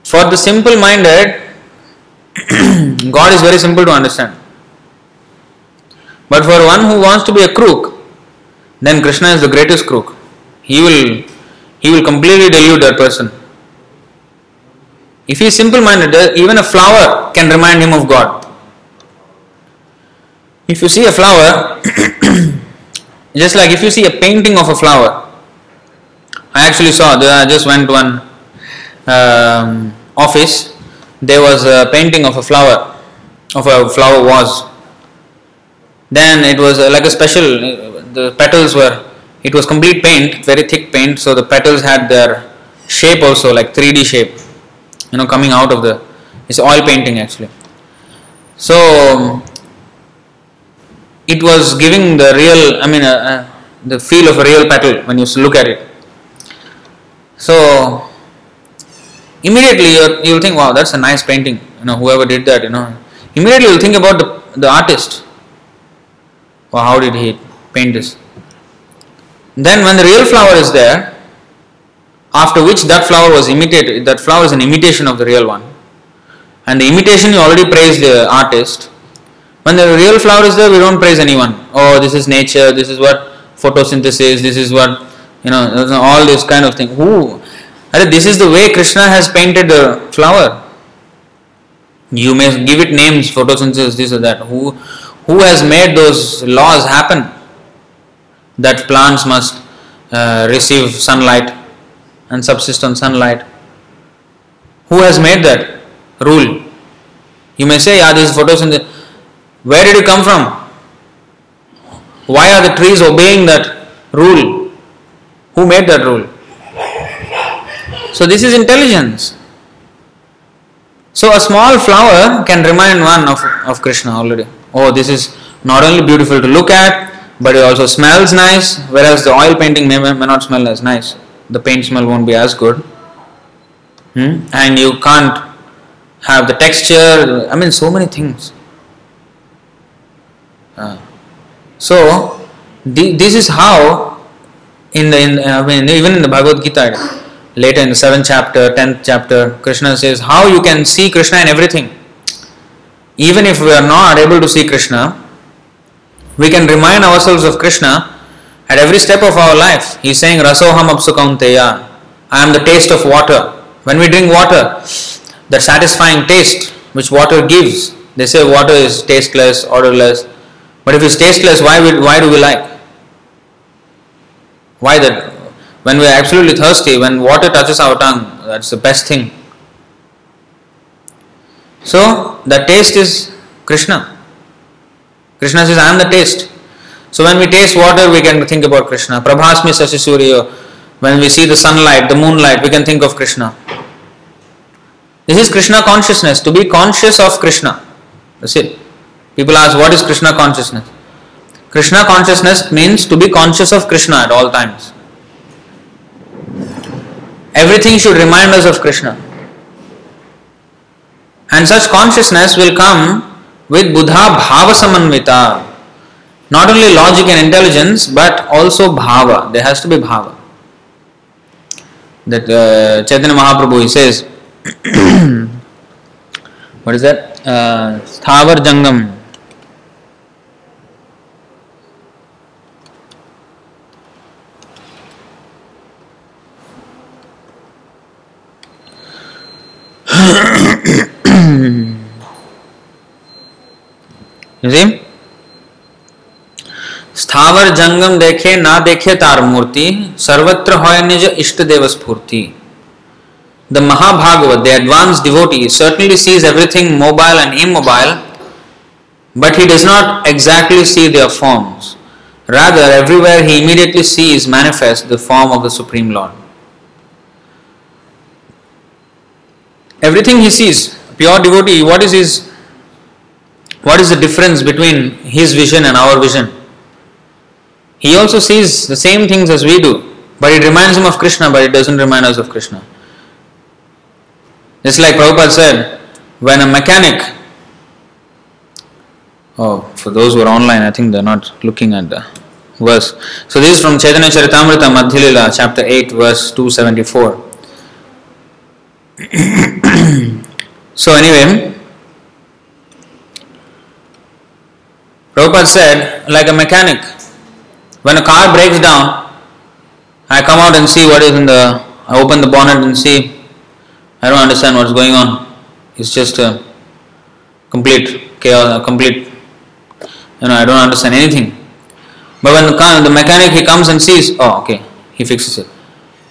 For the simple minded, [clears throat] God is very simple to understand. But for one who wants to be a crook, then Krishna is the greatest crook. He will he will completely delude that person. If he is simple minded, even a flower can remind him of God. If you see a flower, [coughs] just like if you see a painting of a flower, I actually saw, I just went to one um, office, there was a painting of a flower, of a flower vase. Then it was uh, like a special, the petals were, it was complete paint, very thick paint, so the petals had their shape also, like 3D shape, you know, coming out of the, it's oil painting actually. So it was giving the real, I mean, uh, uh, the feel of a real petal when you look at it. So immediately you'll think, wow, that's a nice painting. You know, whoever did that, you know, immediately you'll think about the, the artist. Wow, how did he paint this? Then when the real flower is there, after which that flower was imitated, that flower is an imitation of the real one. And the imitation you already praised the artist when the real flower is there, we don't praise anyone. Oh, this is nature, this is what photosynthesis, this is what, you know, all this kind of thing. Who? This is the way Krishna has painted the flower. You may give it names, photosynthesis, this or that. Who, Who has made those laws happen? That plants must uh, receive sunlight and subsist on sunlight. Who has made that rule? You may say, yeah, this is photosynthesis. Where did it come from? Why are the trees obeying that rule? Who made that rule? So, this is intelligence. So, a small flower can remind one of, of Krishna already. Oh, this is not only beautiful to look at, but it also smells nice, whereas the oil painting may, may not smell as nice. The paint smell won't be as good. Hmm? And you can't have the texture, I mean, so many things. Uh, so, this is how, in the, in, I mean, even in the Bhagavad Gita, later in the 7th chapter, 10th chapter, Krishna says how you can see Krishna in everything. Even if we are not able to see Krishna, we can remind ourselves of Krishna at every step of our life. He is saying, Rasoham apsukaunteya. I am the taste of water. When we drink water, the satisfying taste which water gives, they say water is tasteless, odorless. But if it's tasteless, why, why do we like? Why that? When we are absolutely thirsty, when water touches our tongue, that's the best thing. So, the taste is Krishna. Krishna says, I am the taste. So, when we taste water, we can think about Krishna. Prabhasmi Sasisurya. When we see the sunlight, the moonlight, we can think of Krishna. This is Krishna consciousness, to be conscious of Krishna. That's it. People ask, what is Krishna consciousness? Krishna consciousness means to be conscious of Krishna at all times. Everything should remind us of Krishna. And such consciousness will come with Buddha Bhava Samanvita. Not only logic and intelligence, but also Bhava. There has to be Bhava. That uh, Chaitanya Mahaprabhu he says, what is that? Uh, Sthavar Jangam. स्थावर जंगम देखे ना देखे तार मूर्ति सर्वत्र हो निज इष्ट देव स्फूर्ति the Mahabhagavata the advance devotee certainly sees everything mobile and immobile but he does not exactly see their forms. Rather, everywhere he immediately sees manifest the form of the Supreme Lord. Everything he sees, pure devotee, what is his what is the difference between his vision and our vision? He also sees the same things as we do, but it reminds him of Krishna, but it doesn't remind us of Krishna. Just like Prabhupada said, when a mechanic, oh, for those who are online, I think they're not looking at the verse. So this is from Chaitanya Charitamrita Madhyalila, chapter 8, verse 274. [clears throat] so anyway, Prabhupada said, like a mechanic, when a car breaks down, I come out and see what is in the, I open the bonnet and see, I don't understand what's going on. It's just a complete chaos, a complete, you know, I don't understand anything. But when the, car, the mechanic, he comes and sees, oh, okay, he fixes it.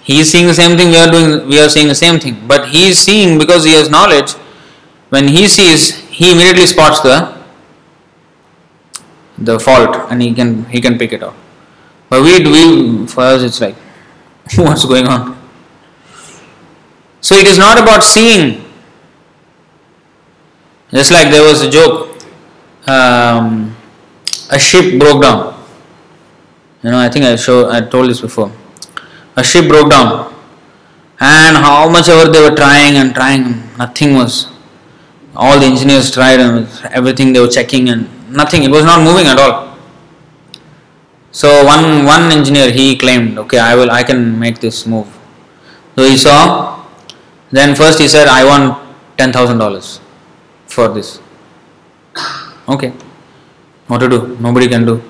He is seeing the same thing, we are doing, we are seeing the same thing. But he is seeing because he has knowledge. When he sees, he immediately spots the the fault and he can he can pick it out. But we we for us it's like [laughs] what's going on? So it is not about seeing. Just like there was a joke, um, a ship broke down. You know, I think I show I told this before. A ship broke down, and how much ever they were trying and trying, nothing was. All the engineers tried and everything they were checking and nothing, it was not moving at all. So one one engineer he claimed, okay, I will I can make this move. So he saw, then first he said, I want ten thousand dollars for this. Okay. What to do? Nobody can do.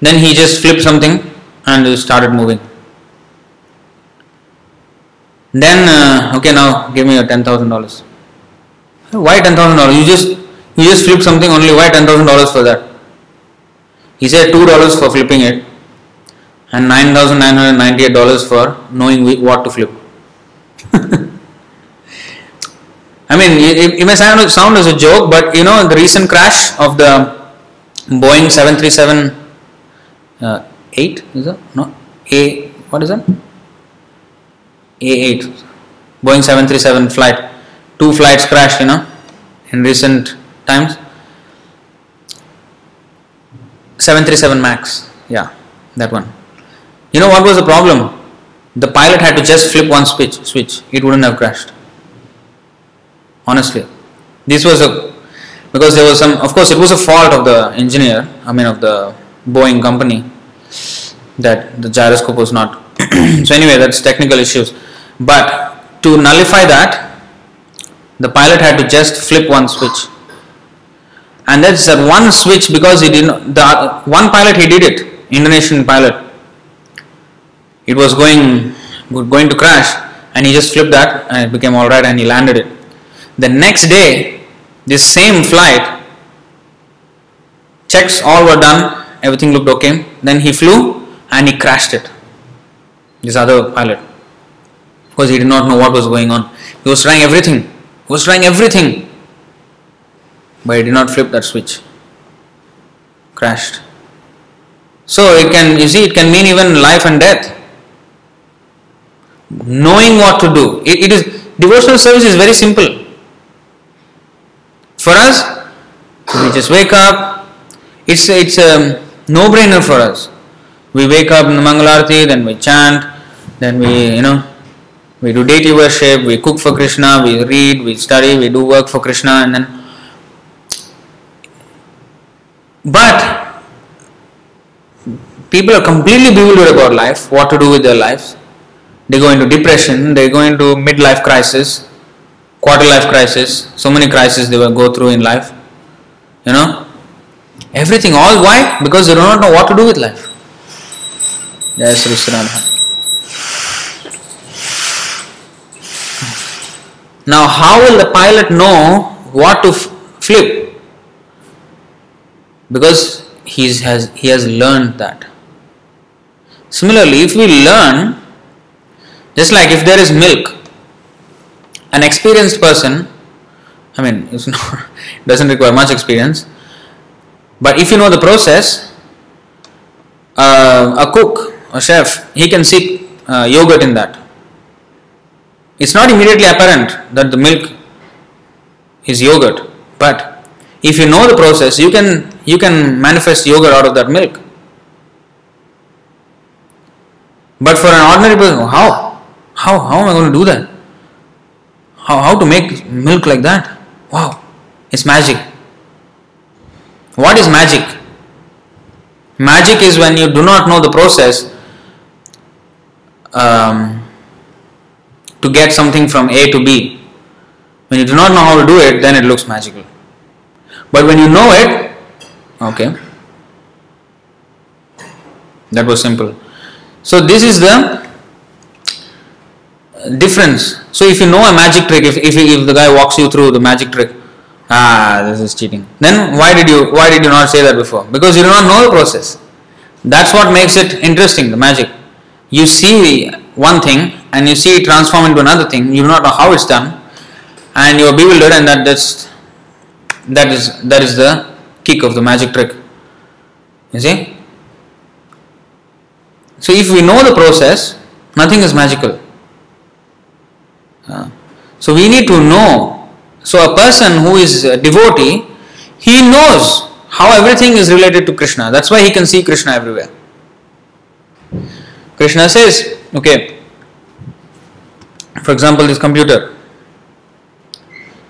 Then he just flipped something and started moving. Then uh, okay now give me your ten thousand dollars. Why ten thousand dollars? You just You just flip something only, why $10,000 for that? He said $2 for flipping it and $9,998 for knowing what to flip. [laughs] I mean, it, it, may sound, sound as a joke, but you know, the recent crash of the Boeing 737 uh, 8 is it? No, A, what is it A8, Boeing 737 flight. Two flights crashed, you know, in recent times. 737 MAX, yeah, that one. You know what was the problem? The pilot had to just flip one switch, switch. It wouldn't have crashed. Honestly, this was a because there was some. Of course, it was a fault of the engineer. I mean, of the Boeing company that the gyroscope was not. [clears throat] so anyway, that's technical issues. But to nullify that, the pilot had to just flip one switch. And that's that one switch because he didn't. The one pilot he did it, Indonesian pilot. It was going going to crash, and he just flipped that, and it became all right, and he landed it. The next day, this same flight checks all were done, everything looked okay. Then he flew and he crashed it. This other pilot because he did not know what was going on. He was trying everything. He was trying everything. But he did not flip that switch. Crashed. So it can you see it can mean even life and death. Knowing what to do. it, it is devotional service is very simple. For us, we just wake up. It's it's a no-brainer for us. We wake up in the Mangalarti, then we chant, then we you know we do deity worship, we cook for Krishna, we read, we study, we do work for Krishna, and then. But people are completely bewildered about life, what to do with their lives. They go into depression, they go into midlife crisis, quarter life crisis, so many crises they will go through in life. You know, everything, all why? Because they do not know what to do with life. Yes, Sri Now, how will the pilot know what to f- flip? Because he's, has, he has learned that. Similarly, if we learn, just like if there is milk, an experienced person, I mean, it [laughs] doesn't require much experience, but if you know the process, uh, a cook, a chef, he can see uh, yogurt in that it's not immediately apparent that the milk is yogurt, but if you know the process, you can you can manifest yogurt out of that milk. But for an ordinary person, how? How how am I going to do that? How how to make milk like that? Wow, it's magic. What is magic? Magic is when you do not know the process. Um, to get something from A to B. When you do not know how to do it, then it looks magical. But when you know it, okay, that was simple. So, this is the difference. So, if you know a magic trick, if, if, if the guy walks you through the magic trick, ah, this is cheating. Then why did you why did you not say that before? Because you do not know the process. That's what makes it interesting. The magic. You see one thing and you see it transform into another thing, you do not know how it's done, and you are bewildered, and that that's that is that is the kick of the magic trick. You see? So if we know the process, nothing is magical. Uh, so we need to know. So a person who is a devotee, he knows how everything is related to Krishna. That's why he can see Krishna everywhere. Krishna says, okay, for example, this computer.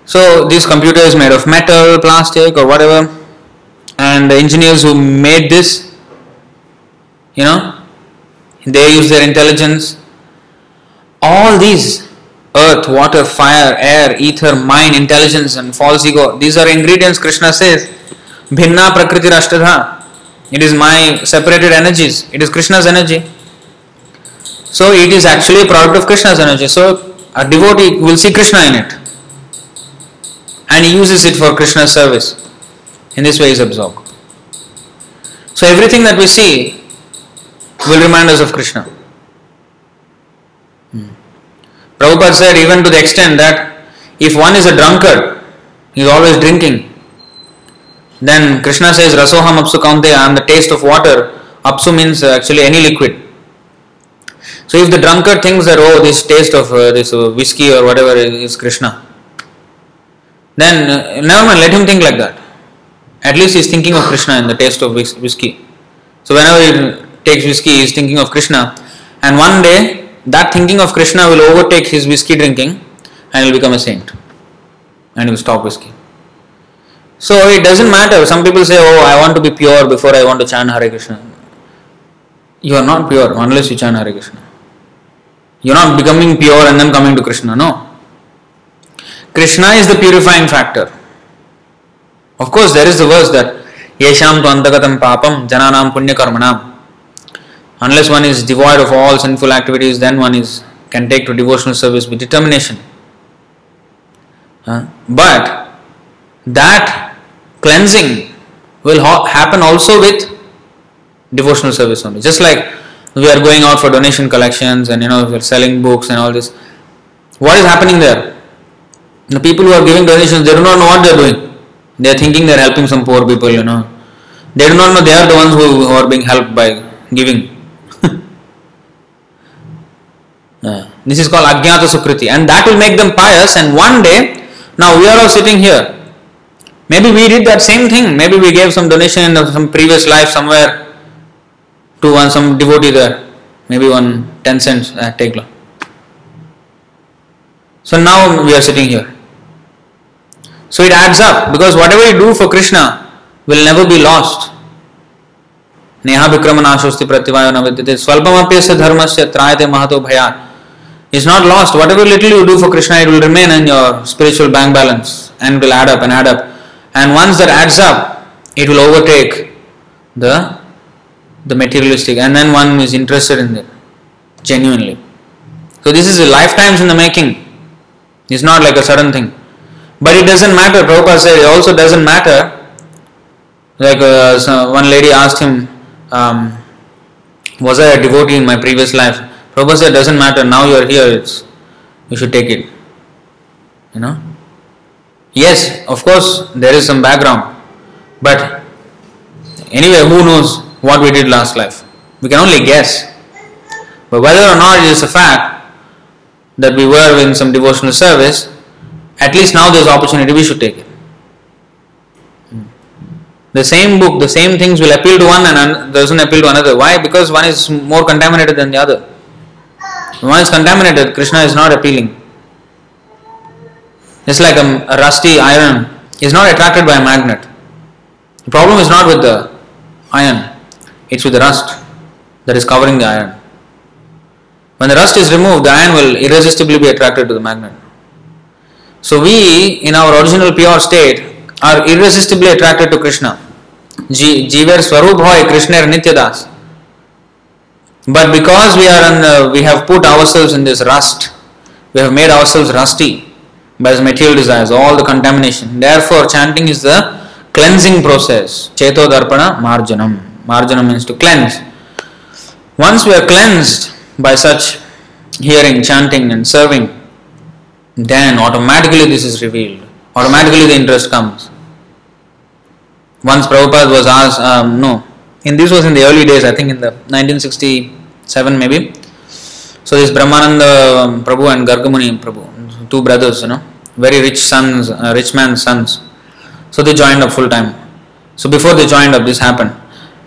So, this computer is made of metal, plastic, or whatever, and the engineers who made this, you know, they use their intelligence. All these earth, water, fire, air, ether, mind, intelligence, and false ego these are ingredients Krishna says. Bhinna Prakritir Ashtadha. It is my separated energies, it is Krishna's energy. So it is actually a product of Krishna's energy. So a devotee will see Krishna in it. And he uses it for Krishna's service. In this way, he is absorbed. So, everything that we see will remind us of Krishna. Hmm. Prabhupada said, even to the extent that if one is a drunkard, he is always drinking, then Krishna says, Rasoham apsu kaunteya, I am the taste of water. Apsu means actually any liquid. So if the drunkard thinks that, oh, this taste of uh, this uh, whiskey or whatever is, is Krishna, then uh, never mind, let him think like that. At least he is thinking of Krishna in the taste of whiskey. So whenever he takes whiskey, he is thinking of Krishna. And one day, that thinking of Krishna will overtake his whiskey drinking and he will become a saint. And he will stop whiskey. So it doesn't matter. Some people say, oh, I want to be pure before I want to chant Hare Krishna. You are not pure unless you chant Hare Krishna. You are not becoming pure and then coming to Krishna. No. Krishna is the purifying factor. Of course, there is the verse that Yesham tu antagatam papam jananam punya karmanam. Unless one is devoid of all sinful activities, then one is can take to devotional service with determination. Uh, but that cleansing will ha- happen also with devotional service only. Just like we are going out for donation collections and you know we're selling books and all this. What is happening there? The people who are giving donations, they do not know what they are doing. They are thinking they are helping some poor people, you know. They do not know they are the ones who, are being helped by giving. [laughs] uh, this is called Ajnata Sukriti, and that will make them pious. And one day, now we are all sitting here. Maybe we did that same thing. Maybe we gave some donation in some previous life somewhere to one some devotee there. Maybe one ten cents. Uh, take long. So now we are sitting here. So it adds up because whatever you do for Krishna will never be lost. Neha विक्रमनाशोस्ति प्रतिवायो न विद्यते स्वल्पमप्यस्य धर्मस्य त्रायते महतो भयात् is not lost. Whatever little you do for Krishna, it will remain in your spiritual bank balance and will add up and add up. And once that adds up, it will overtake the the materialistic, and then one is interested in it genuinely. So this is a lifetimes in the making. It's not like a sudden thing. But it doesn't matter. Prabhupada said it also doesn't matter. Like uh, so one lady asked him, um, "Was I a devotee in my previous life?" Prabhupada said, "Doesn't matter. Now you are here. It's you should take it." You know. Yes, of course, there is some background, but anyway, who knows what we did last life? We can only guess. But whether or not it is a fact that we were in some devotional service, at least now there's opportunity, we should take it. The same book, the same things will appeal to one and doesn't appeal to another. Why? Because one is more contaminated than the other. One is contaminated, Krishna is not appealing. It's like a, a rusty iron is not attracted by a magnet. The problem is not with the iron, it's with the rust that is covering the iron. When the rust is removed, the iron will irresistibly be attracted to the magnet. So we, in our original pure state, are irresistibly attracted to Krishna. Jiver Swarup Hoy, Krishna Nityadas. But because we are in the, uh, we have put ourselves in this rust, we have made ourselves rusty by the material desires, all the contamination. Therefore, chanting is the cleansing process. Cheto Darpana Marjanam. Marjanam means to cleanse. Once we are cleansed by such hearing, chanting, and serving, then automatically this is revealed. Automatically the interest comes. Once Prabhupada was asked, um, no, in this was in the early days, I think in the 1967 maybe. So this Brahmananda Prabhu and Gargamuni Prabhu, two brothers, you know, very rich sons, uh, rich man's sons. So they joined up full time. So before they joined up, this happened.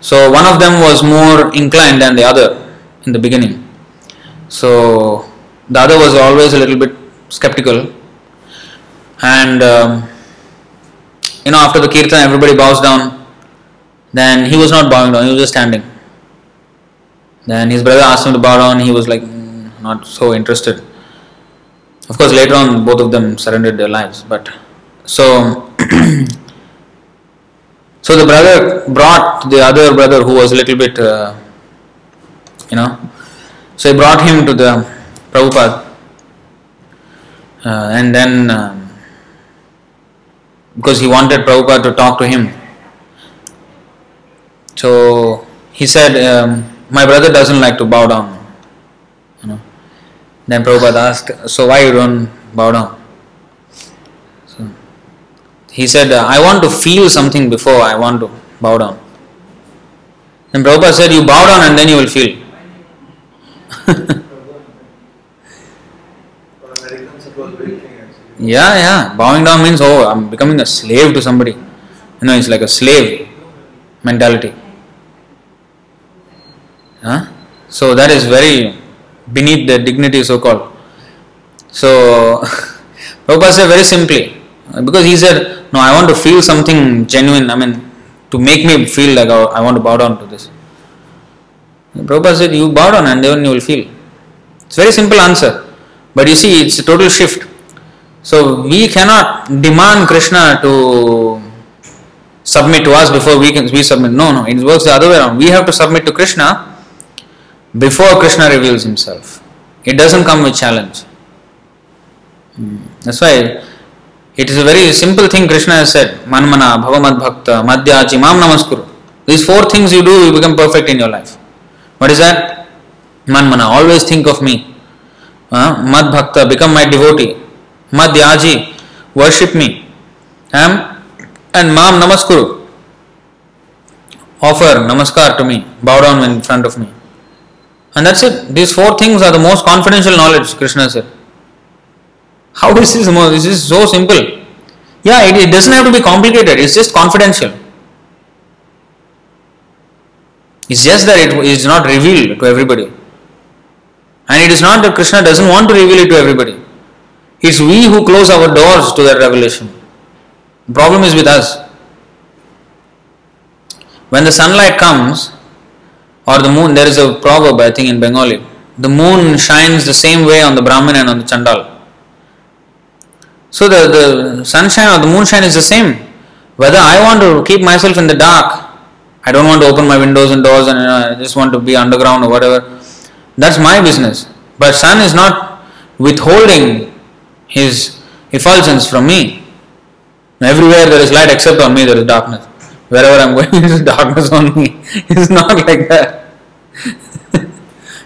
So one of them was more inclined than the other in the beginning. So the other was always a little bit skeptical. And um, you know, after the kirtan, everybody bows down. Then he was not bowing down; he was just standing. Then his brother asked him to bow down. He was like, mm, not so interested. Of course, later on, both of them surrendered their lives. But so, [clears throat] so the brother brought the other brother who was a little bit, uh, you know, so he brought him to the Prabhupada, and then um, because he wanted Prabhupada to talk to him. So he said, um, My brother doesn't like to bow down. You know. Then Prabhupada asked, So why you don't bow down? So he said, I want to feel something before I want to bow down. Then Prabhupada said, You bow down and then you will feel. [laughs] yeah, yeah. Bowing down means, oh, I'm becoming a slave to somebody. You know, it's like a slave mentality. Huh? So that is very beneath the dignity, so called. [laughs] So, Prabhupada said very simply, because he said, No, I want to feel something genuine, I mean, to make me feel like I want to bow down to this. And Prabhupada said, You bow down and then you will feel. It's very simple answer. But you see, it's a total shift. So we cannot demand Krishna to submit to us before we can we submit. No, no, it works the other way around. We have to submit to Krishna before Krishna reveals himself. It doesn't come with challenge. Hmm. That's why it is a very simple thing Krishna has said. Manmana, Bhavamad Bhakta, Madhyaji, Mam Namaskuru. These four things you do, you become perfect in your life. What is that? Manmana, always think of me. Uh, Mad Bhakta, become my devotee. Madhyaji, worship me. Um, and Mam Namaskuru, offer namaskar to me, bow down in front of me. And that's it. These four things are the most confidential knowledge, Krishna said. How is this more? This is so simple. Yeah, it, it doesn't have to be complicated, it's just confidential. It's just that it is not revealed to everybody. And it is not that Krishna doesn't want to reveal it to everybody. It's we who close our doors to that revelation. The problem is with us. When the sunlight comes, or the moon, there is a proverb I think in Bengali. The moon shines the same way on the Brahmin and on the Chandal. So the, the sunshine or the moonshine is the same. Whether I want to keep myself in the dark, I don't want to open my windows and doors and you know, I just want to be underground or whatever, that's my business. But sun is not withholding his effulgence from me. Everywhere there is light except on me there is darkness. Wherever I am going [laughs] there is darkness on me. It's not like that. [laughs]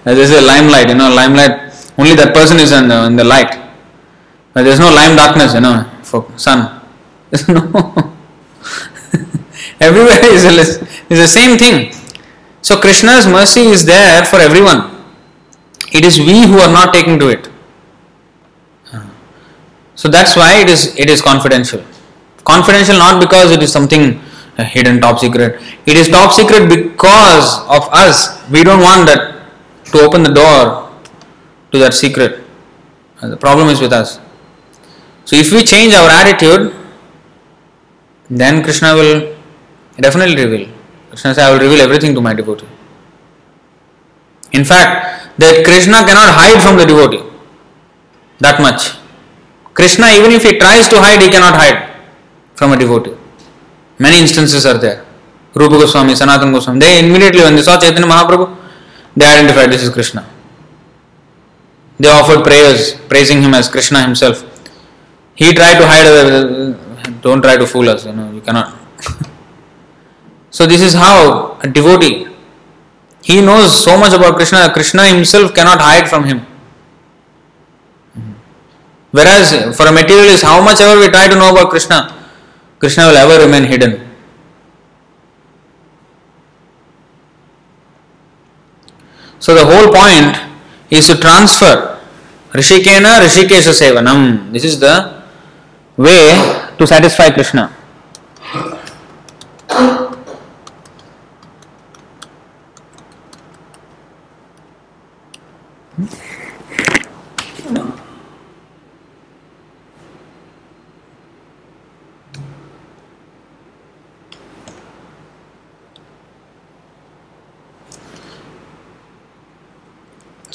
They say, limelight, you know, limelight, only that person is in the, in the light. But there's no lime darkness, you know, for sun. There's no. [laughs] Everywhere is, a, is the same thing. So Krishna's mercy is there for everyone. It is we who are not taking to it. So that's why it is it is confidential. Confidential not because it is something uh, hidden top secret. It is top secret because of us. We don't want that to open the door to that secret. The problem is with us. So if we change our attitude, then Krishna will definitely reveal. Krishna says, I will reveal everything to my devotee. In fact, that Krishna cannot hide from the devotee. That much. Krishna, even if he tries to hide, he cannot hide from a devotee. Many instances are there. Rupa Goswami, Sanatana Goswami, they immediately, when they saw Chaitanya Mahaprabhu, they identified this is Krishna. They offered prayers, praising him as Krishna himself. He tried to hide, uh, don't try to fool us, you know, you cannot. [laughs] so, this is how a devotee, he knows so much about Krishna, Krishna himself cannot hide from him. Whereas for a materialist, how much ever we try to know about Krishna, Krishna will ever remain hidden. So the whole point is to transfer Rishikena Rishikesha Sevanam. This is the way to satisfy Krishna.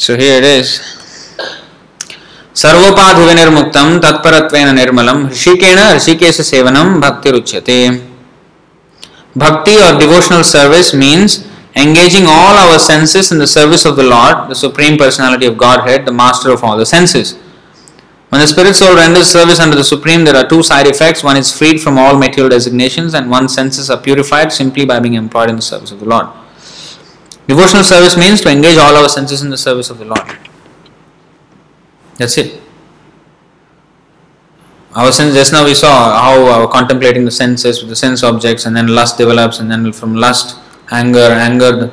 So here it is. सर्वोपाधि विनिर्मुक्तम तत्परत्वेन निर्मलम ऋषिकेण ऋषिकेश सेवनम भक्ति रुच्यते Bhakti or devotional service means engaging all our senses in the service of the Lord, the Supreme Personality of Godhead, the Master of all the senses. When the spirit soul renders service under the Supreme, there are two side effects. One is freed from all material designations, and one's senses are purified simply by being employed in the service of the Lord. Devotional service means to engage all our senses in the service of the Lord. That's it. Our sense, just now we saw how our contemplating the senses with the sense objects, and then lust develops, and then from lust, anger, anger,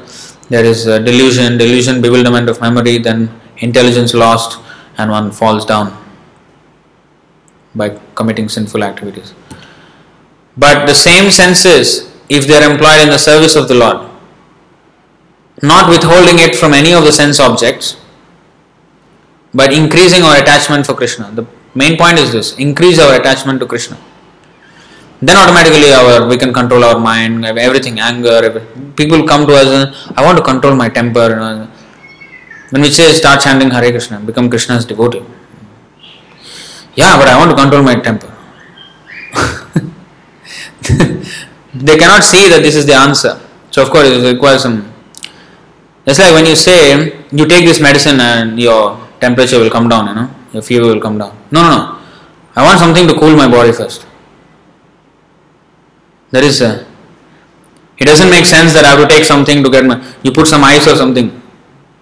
there is delusion, delusion, bewilderment of memory, then intelligence lost, and one falls down by committing sinful activities. But the same senses, if they are employed in the service of the Lord, not withholding it from any of the sense objects, but increasing our attachment for Krishna. The main point is this increase our attachment to Krishna. Then automatically our we can control our mind, everything, anger. Everything. People come to us, I want to control my temper. You know. When we say start chanting Hare Krishna, become Krishna's devotee. Yeah, but I want to control my temper. [laughs] they cannot see that this is the answer. So of course it requires some. It's like when you say you take this medicine and your temperature will come down, you know, your fever will come down. No, no, no. I want something to cool my body first. There is a. It doesn't make sense that I have to take something to get my. You put some ice or something.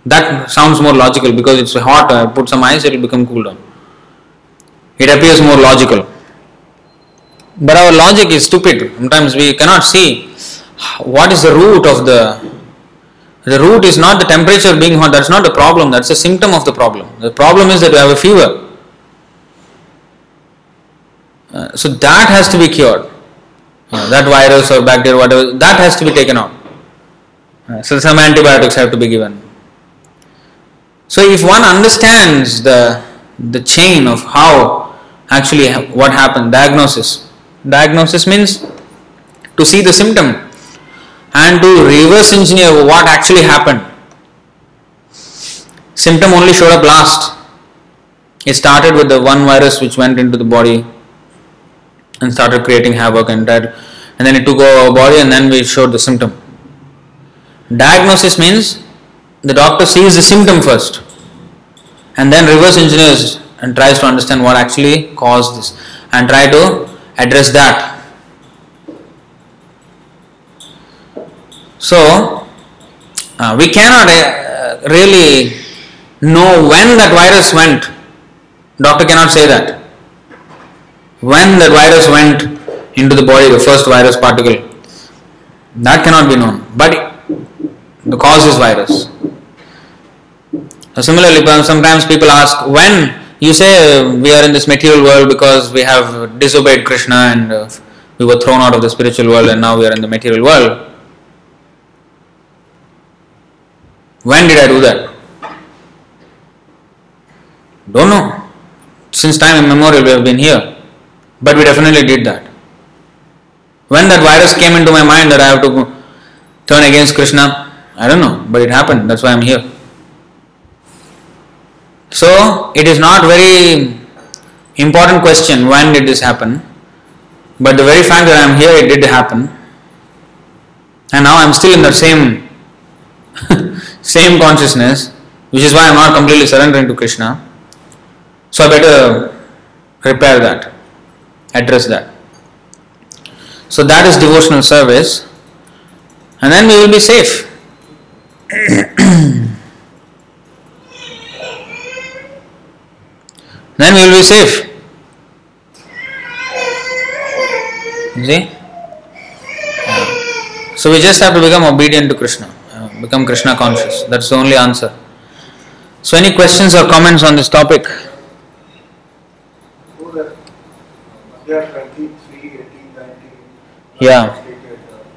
That sounds more logical because it's hot. I put some ice, it will become cool down. It appears more logical. But our logic is stupid. Sometimes we cannot see what is the root of the. The root is not the temperature being hot, that's not the problem, that's a symptom of the problem. The problem is that we have a fever. Uh, so that has to be cured. Uh, that virus or bacteria, whatever, that has to be taken out. Uh, so some antibiotics have to be given. So if one understands the the chain of how actually what happened, diagnosis. Diagnosis means to see the symptom and to reverse engineer what actually happened. Symptom only showed up last. It started with the one virus which went into the body and started creating havoc and that and then it took over our body and then we showed the symptom. Diagnosis means the doctor sees the symptom first and then reverse engineers and tries to understand what actually caused this and try to address that. So, uh, we cannot uh, really know when that virus went. Doctor cannot say that. When that virus went into the body, the first virus particle, that cannot be known. But the cause is virus. So similarly, sometimes people ask when you say uh, we are in this material world because we have disobeyed Krishna and uh, we were thrown out of the spiritual world and now we are in the material world. When did I do that? Don't know. Since time immemorial we have been here. But we definitely did that. When that virus came into my mind that I have to turn against Krishna, I don't know, but it happened. That's why I'm here. So it is not very important question when did this happen, but the very fact that I am here, it did happen, and now I am still in the same same consciousness, which is why I am not completely surrendering to Krishna. So I better repair that, address that. So that is devotional service, and then we will be safe. [clears throat] then we will be safe. See? So we just have to become obedient to Krishna, become Krishna conscious. That's the only answer. So, any questions or comments on this topic? Yeah.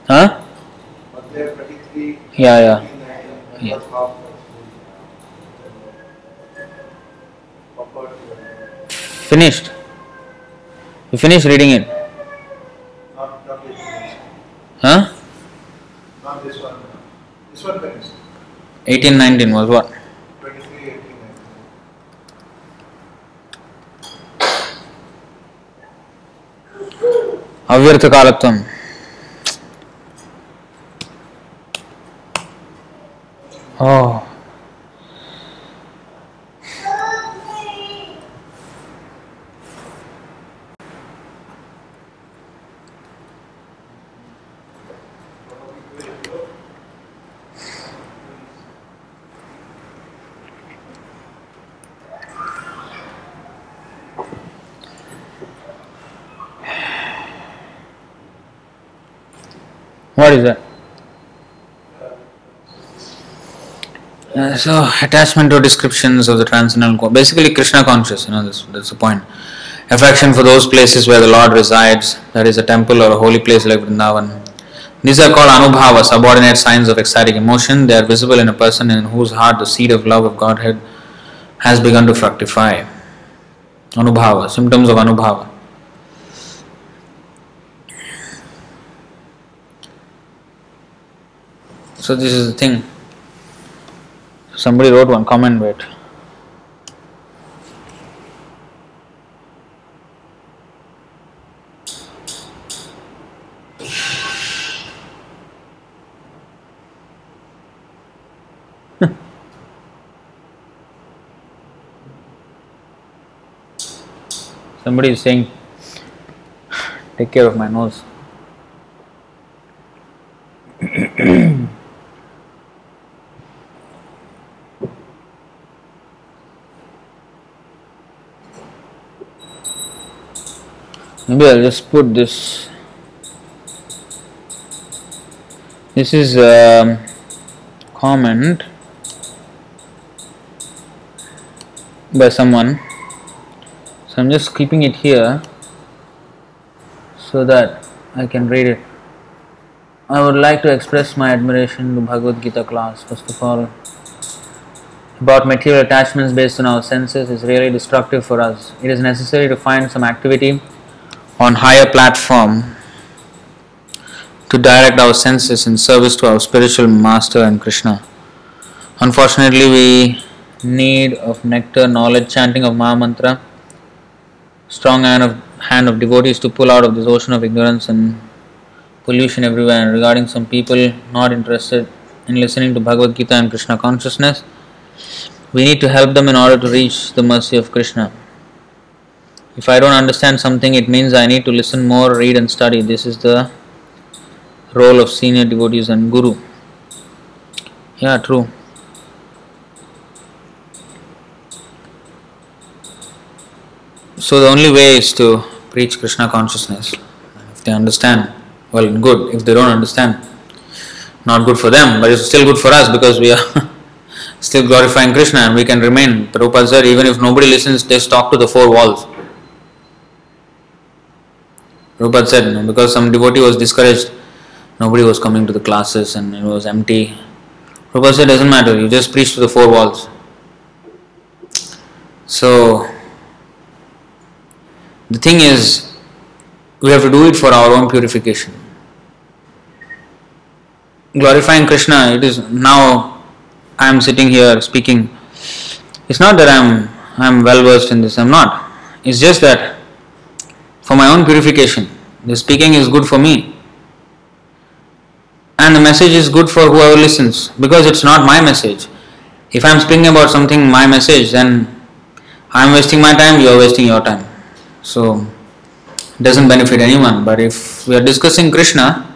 Huh? Yeah, yeah. yeah. Finished. You finished reading it? Huh? Not this one. Which one finished? 1819 was what? 23, 18, अव्यर्थ कालत्वम oh What is that? Uh, so attachment to descriptions of the transcendental, basically Krishna conscious. You know, that's, that's the point. Affection for those places where the Lord resides, that is a temple or a holy place like Vrindavan. These are called anubhava, subordinate signs of ecstatic emotion. They are visible in a person in whose heart the seed of love of Godhead has begun to fructify. Anubhava, symptoms of anubhava. So this is the thing. Somebody wrote one comment, wait. [laughs] Somebody is saying, take care of my nose. [clears throat] Maybe I'll just put this. This is a comment by someone. So I'm just keeping it here so that I can read it. I would like to express my admiration to Bhagavad Gita class. First of all, about material attachments based on our senses is really destructive for us. It is necessary to find some activity on higher platform to direct our senses in service to our spiritual master and Krishna. Unfortunately, we need of nectar, knowledge, chanting of Maha Mantra, strong hand of hand of devotees to pull out of this ocean of ignorance and pollution everywhere. And regarding some people not interested in listening to Bhagavad Gita and Krishna consciousness, we need to help them in order to reach the mercy of Krishna. If I don't understand something, it means I need to listen more, read, and study. This is the role of senior devotees and guru. Yeah, true. So the only way is to preach Krishna consciousness. If they understand, well, good. If they don't understand, not good for them, but it's still good for us because we are [laughs] still glorifying Krishna and we can remain. Prabhupada said, even if nobody listens, just talk to the four walls. Prabhupada said, know, because some devotee was discouraged, nobody was coming to the classes and it was empty. Prabhupada said, doesn't matter, you just preach to the four walls. So, the thing is, we have to do it for our own purification. Glorifying Krishna, it is now I am sitting here speaking. It's not that I'm I'm well versed in this, I'm not. It's just that for my own purification, the speaking is good for me. And the message is good for whoever listens because it's not my message. If I'm speaking about something, my message, then I'm wasting my time, you're wasting your time. So it doesn't benefit anyone. But if we are discussing Krishna,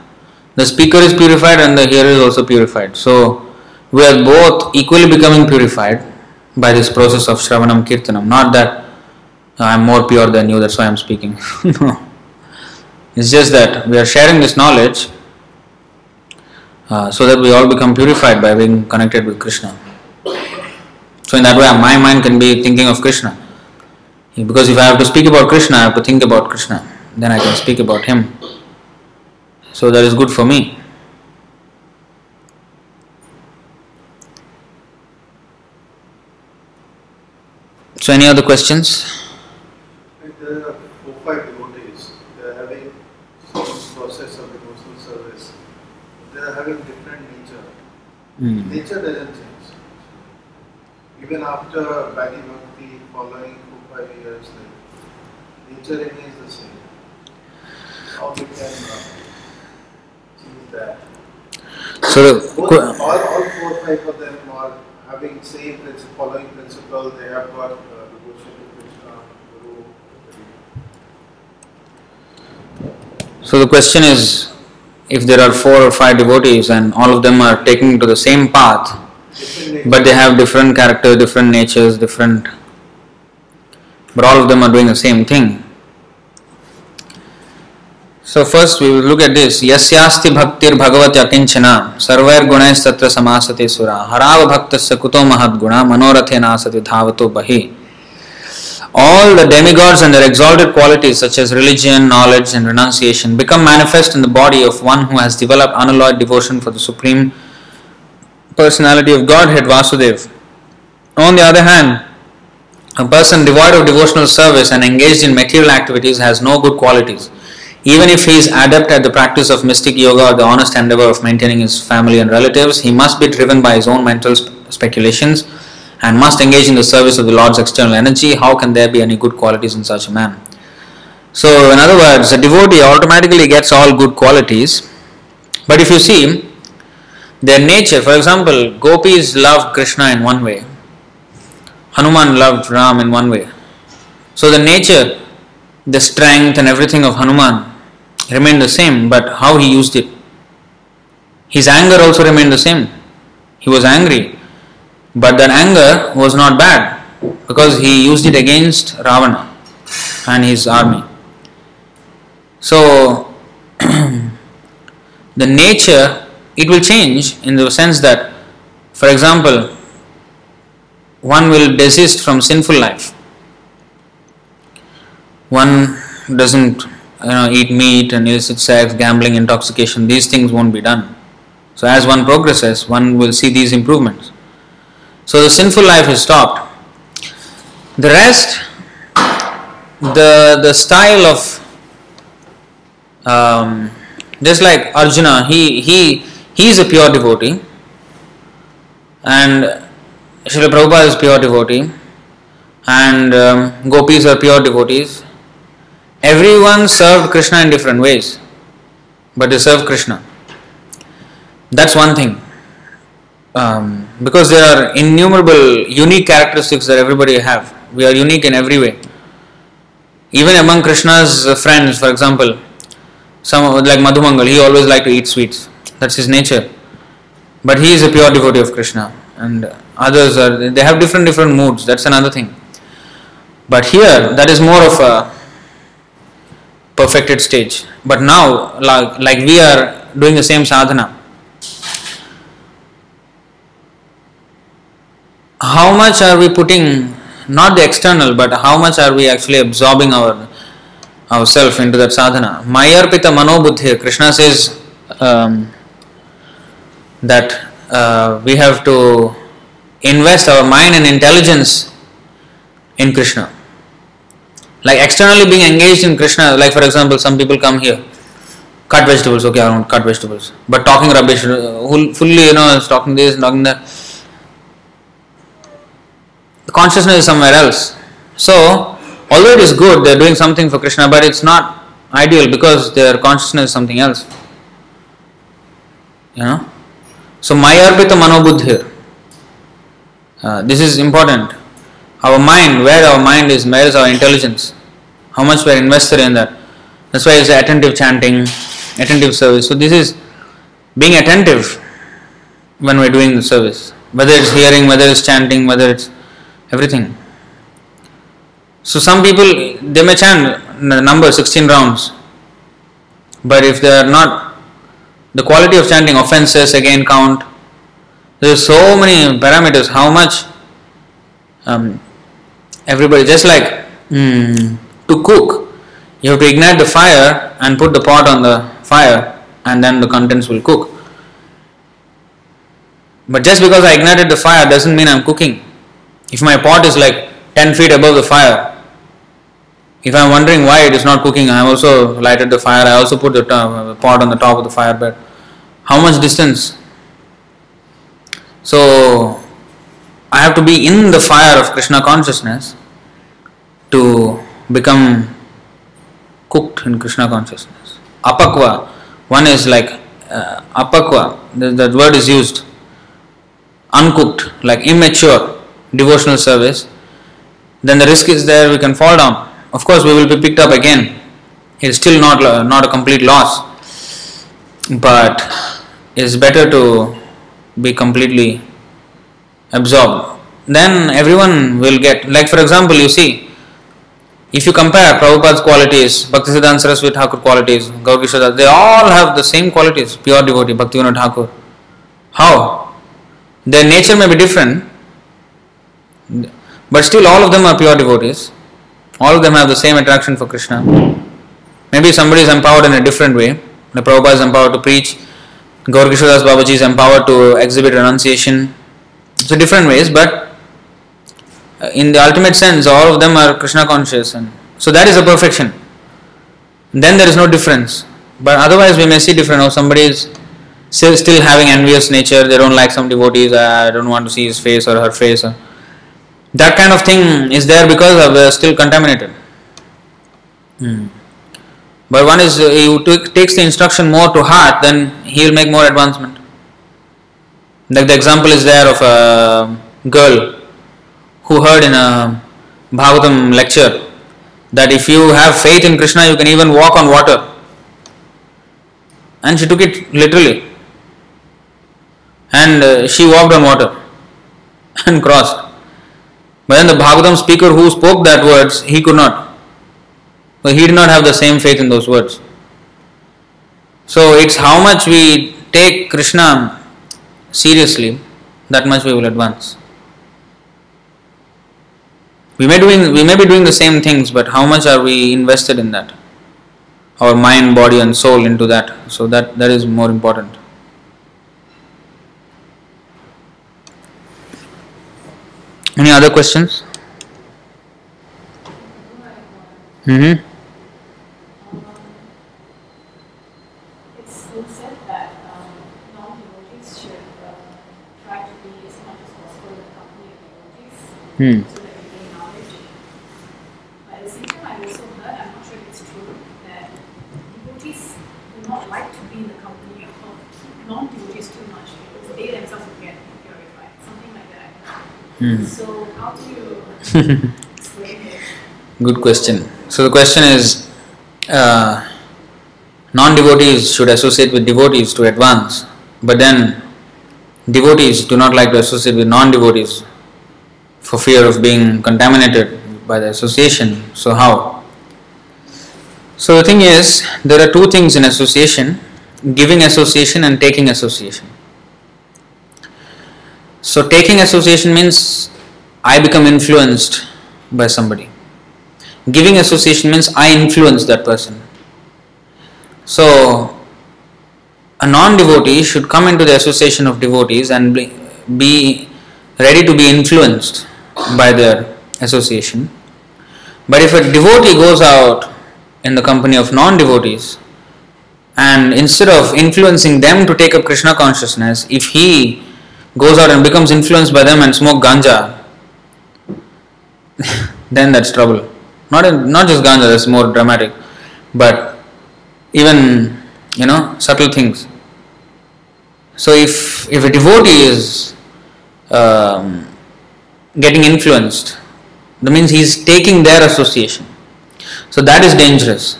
the speaker is purified and the hearer is also purified. So we are both equally becoming purified by this process of Shravanam Kirtanam. Not that I'm more pure than you, that's why I'm speaking. [laughs] no. It's just that we are sharing this knowledge uh, so that we all become purified by being connected with Krishna. So, in that way, my mind can be thinking of Krishna. Because if I have to speak about Krishna, I have to think about Krishna. Then I can speak about Him. So, that is good for me. So, any other questions? There are four, five devotees, they are having some process of devotional service. They are having different nature. Hmm. Nature doesn't change. Even after Bhakti Bhakti following four, five years, like, nature remains the same. How we can uh, change that? So, Both, all, all four, five of them are having same principle, following principle. They have got uh, devotion to Krishna, Guru. So the question is if there are four or five devotees and all of them are taking to the same path, but they have different character, different natures, different. But all of them are doing the same thing. So first we will look at this. Yasyasti bhaktir bhagavati akinchana sarvair gunais tatra samasate sura harava bhaktasya kuto mahad guna manorathe nasati dhavato bahi. All the demigods and their exalted qualities such as religion, knowledge and renunciation become manifest in the body of one who has developed unalloyed devotion for the supreme personality of Godhead Vasudev. On the other hand, a person devoid of devotional service and engaged in material activities has no good qualities. Even if he is adept at the practice of mystic yoga or the honest endeavor of maintaining his family and relatives, he must be driven by his own mental speculations and must engage in the service of the Lord's external energy. How can there be any good qualities in such a man? So, in other words, a devotee automatically gets all good qualities, but if you see, their nature, for example, gopis loved Krishna in one way, Hanuman loved Ram in one way. So, the nature, the strength, and everything of Hanuman remained the same, but how he used it. His anger also remained the same. He was angry, but that anger was not bad because he used it against Ravana and his army. So, [clears throat] the nature it will change in the sense that, for example, one will desist from sinful life. One doesn't you know, eat meat and illicit sex, gambling, intoxication, these things won't be done. So, as one progresses, one will see these improvements. So, the sinful life is stopped. The rest, the, the style of, um, just like Arjuna, he, he, he is a pure devotee, and Srila Prabhupada is pure devotee, and um, gopis are pure devotees. Everyone served Krishna in different ways, but they serve Krishna. That's one thing. Um, because there are innumerable unique characteristics that everybody have. We are unique in every way. Even among Krishna's friends, for example, some like Madhumangal, he always liked to eat sweets. That's his nature. But he is a pure devotee of Krishna, and others are they have different different moods. That's another thing. But here, that is more of a perfected stage. But now, like, like we are doing the same sadhana, how much are we putting not the external but how much are we actually absorbing our ourselves into that sadhana? Mayarpita manobuddhi krishna says um, that uh, we have to invest our mind and intelligence in krishna. Like externally being engaged in krishna like for example some people come here cut vegetables okay i don't cut vegetables. But talking rubbish uh, fully you know talking this talking that consciousness is somewhere else. So, although it is good, they are doing something for Krishna, but it's not ideal because their consciousness is something else. You know? So, Mayarpita Manobuddhir. Uh, this is important. Our mind, where our mind is, where is our intelligence? How much we are invested in that. That's why it's attentive chanting, attentive service. So, this is being attentive when we're doing the service. Whether it's hearing, whether it's chanting, whether it's everything. So some people they may chant the number 16 rounds, but if they are not, the quality of chanting offenses again count. There are so many parameters. How much um, everybody just like mm, to cook, you have to ignite the fire and put the pot on the fire, and then the contents will cook. But just because I ignited the fire doesn't mean I'm cooking. If my pot is like 10 feet above the fire, if I'm wondering why it is not cooking, I have also lighted the fire, I also put the top, pot on the top of the fire bed. How much distance? So, I have to be in the fire of Krishna consciousness to become cooked in Krishna consciousness. Apakva, one is like uh, apakva, that word is used, uncooked, like immature devotional service, then the risk is there we can fall down. Of course, we will be picked up again. It is still not not a complete loss, but it's better to be completely absorbed. Then everyone will get like for example, you see, if you compare Prabhupada's qualities, Bhaktisiddhanta Saraswati Thakur qualities, Gaurkishora, they all have the same qualities, pure devotee, Bhaktivinoda Thakur. How? Their nature may be different, but still all of them are pure devotees. All of them have the same attraction for Krishna. Maybe somebody is empowered in a different way. The Prabhupada is empowered to preach, Gaurkishoras Babaji is empowered to exhibit renunciation. So different ways, but uh, in the ultimate sense, all of them are Krishna conscious, and so that is a perfection. Then there is no difference. But otherwise, we may see different. Or somebody is still still having envious nature. They don't like some devotees. I don't want to see his face or her face. Or, that kind of thing is there because they are still contaminated. Hmm. But one is uh, he takes the instruction more to heart, then he will make more advancement. Like the example is there of a girl who heard in a Bhagavatam lecture that if you have faith in Krishna, you can even walk on water. And she took it literally. And uh, she walked on water [laughs] and crossed. But then the Bhagavatam speaker who spoke that words, he could not. He did not have the same faith in those words. So it's how much we take Krishna seriously, that much we will advance. We may, doing, we may be doing the same things, but how much are we invested in that? Our mind, body, and soul into that. So that, that is more important. Any other questions? Mm-hmm. Hmm. So that we gain knowledge. But at the same time, I also heard, I'm not sure if it's true, that devotees do not like to be in the company of non-devotees too much because they themselves will get purified. Something like that. Hmm. So how do you? [laughs] Good question. So the question is, uh, non-devotees should associate with devotees to advance, but then devotees do not like to associate with non-devotees for fear of being contaminated by the association. So, how? So, the thing is, there are two things in association giving association and taking association. So, taking association means I become influenced by somebody. Giving association means I influence that person. So, a non devotee should come into the association of devotees and be ready to be influenced by their association. But if a devotee goes out in the company of non devotees, and instead of influencing them to take up Krishna consciousness, if he goes out and becomes influenced by them and smoke ganja, [laughs] then that's trouble. Not in, not just ganja, that's more dramatic, but even you know subtle things. So if if a devotee is um, getting influenced. That means he is taking their association. So that is dangerous.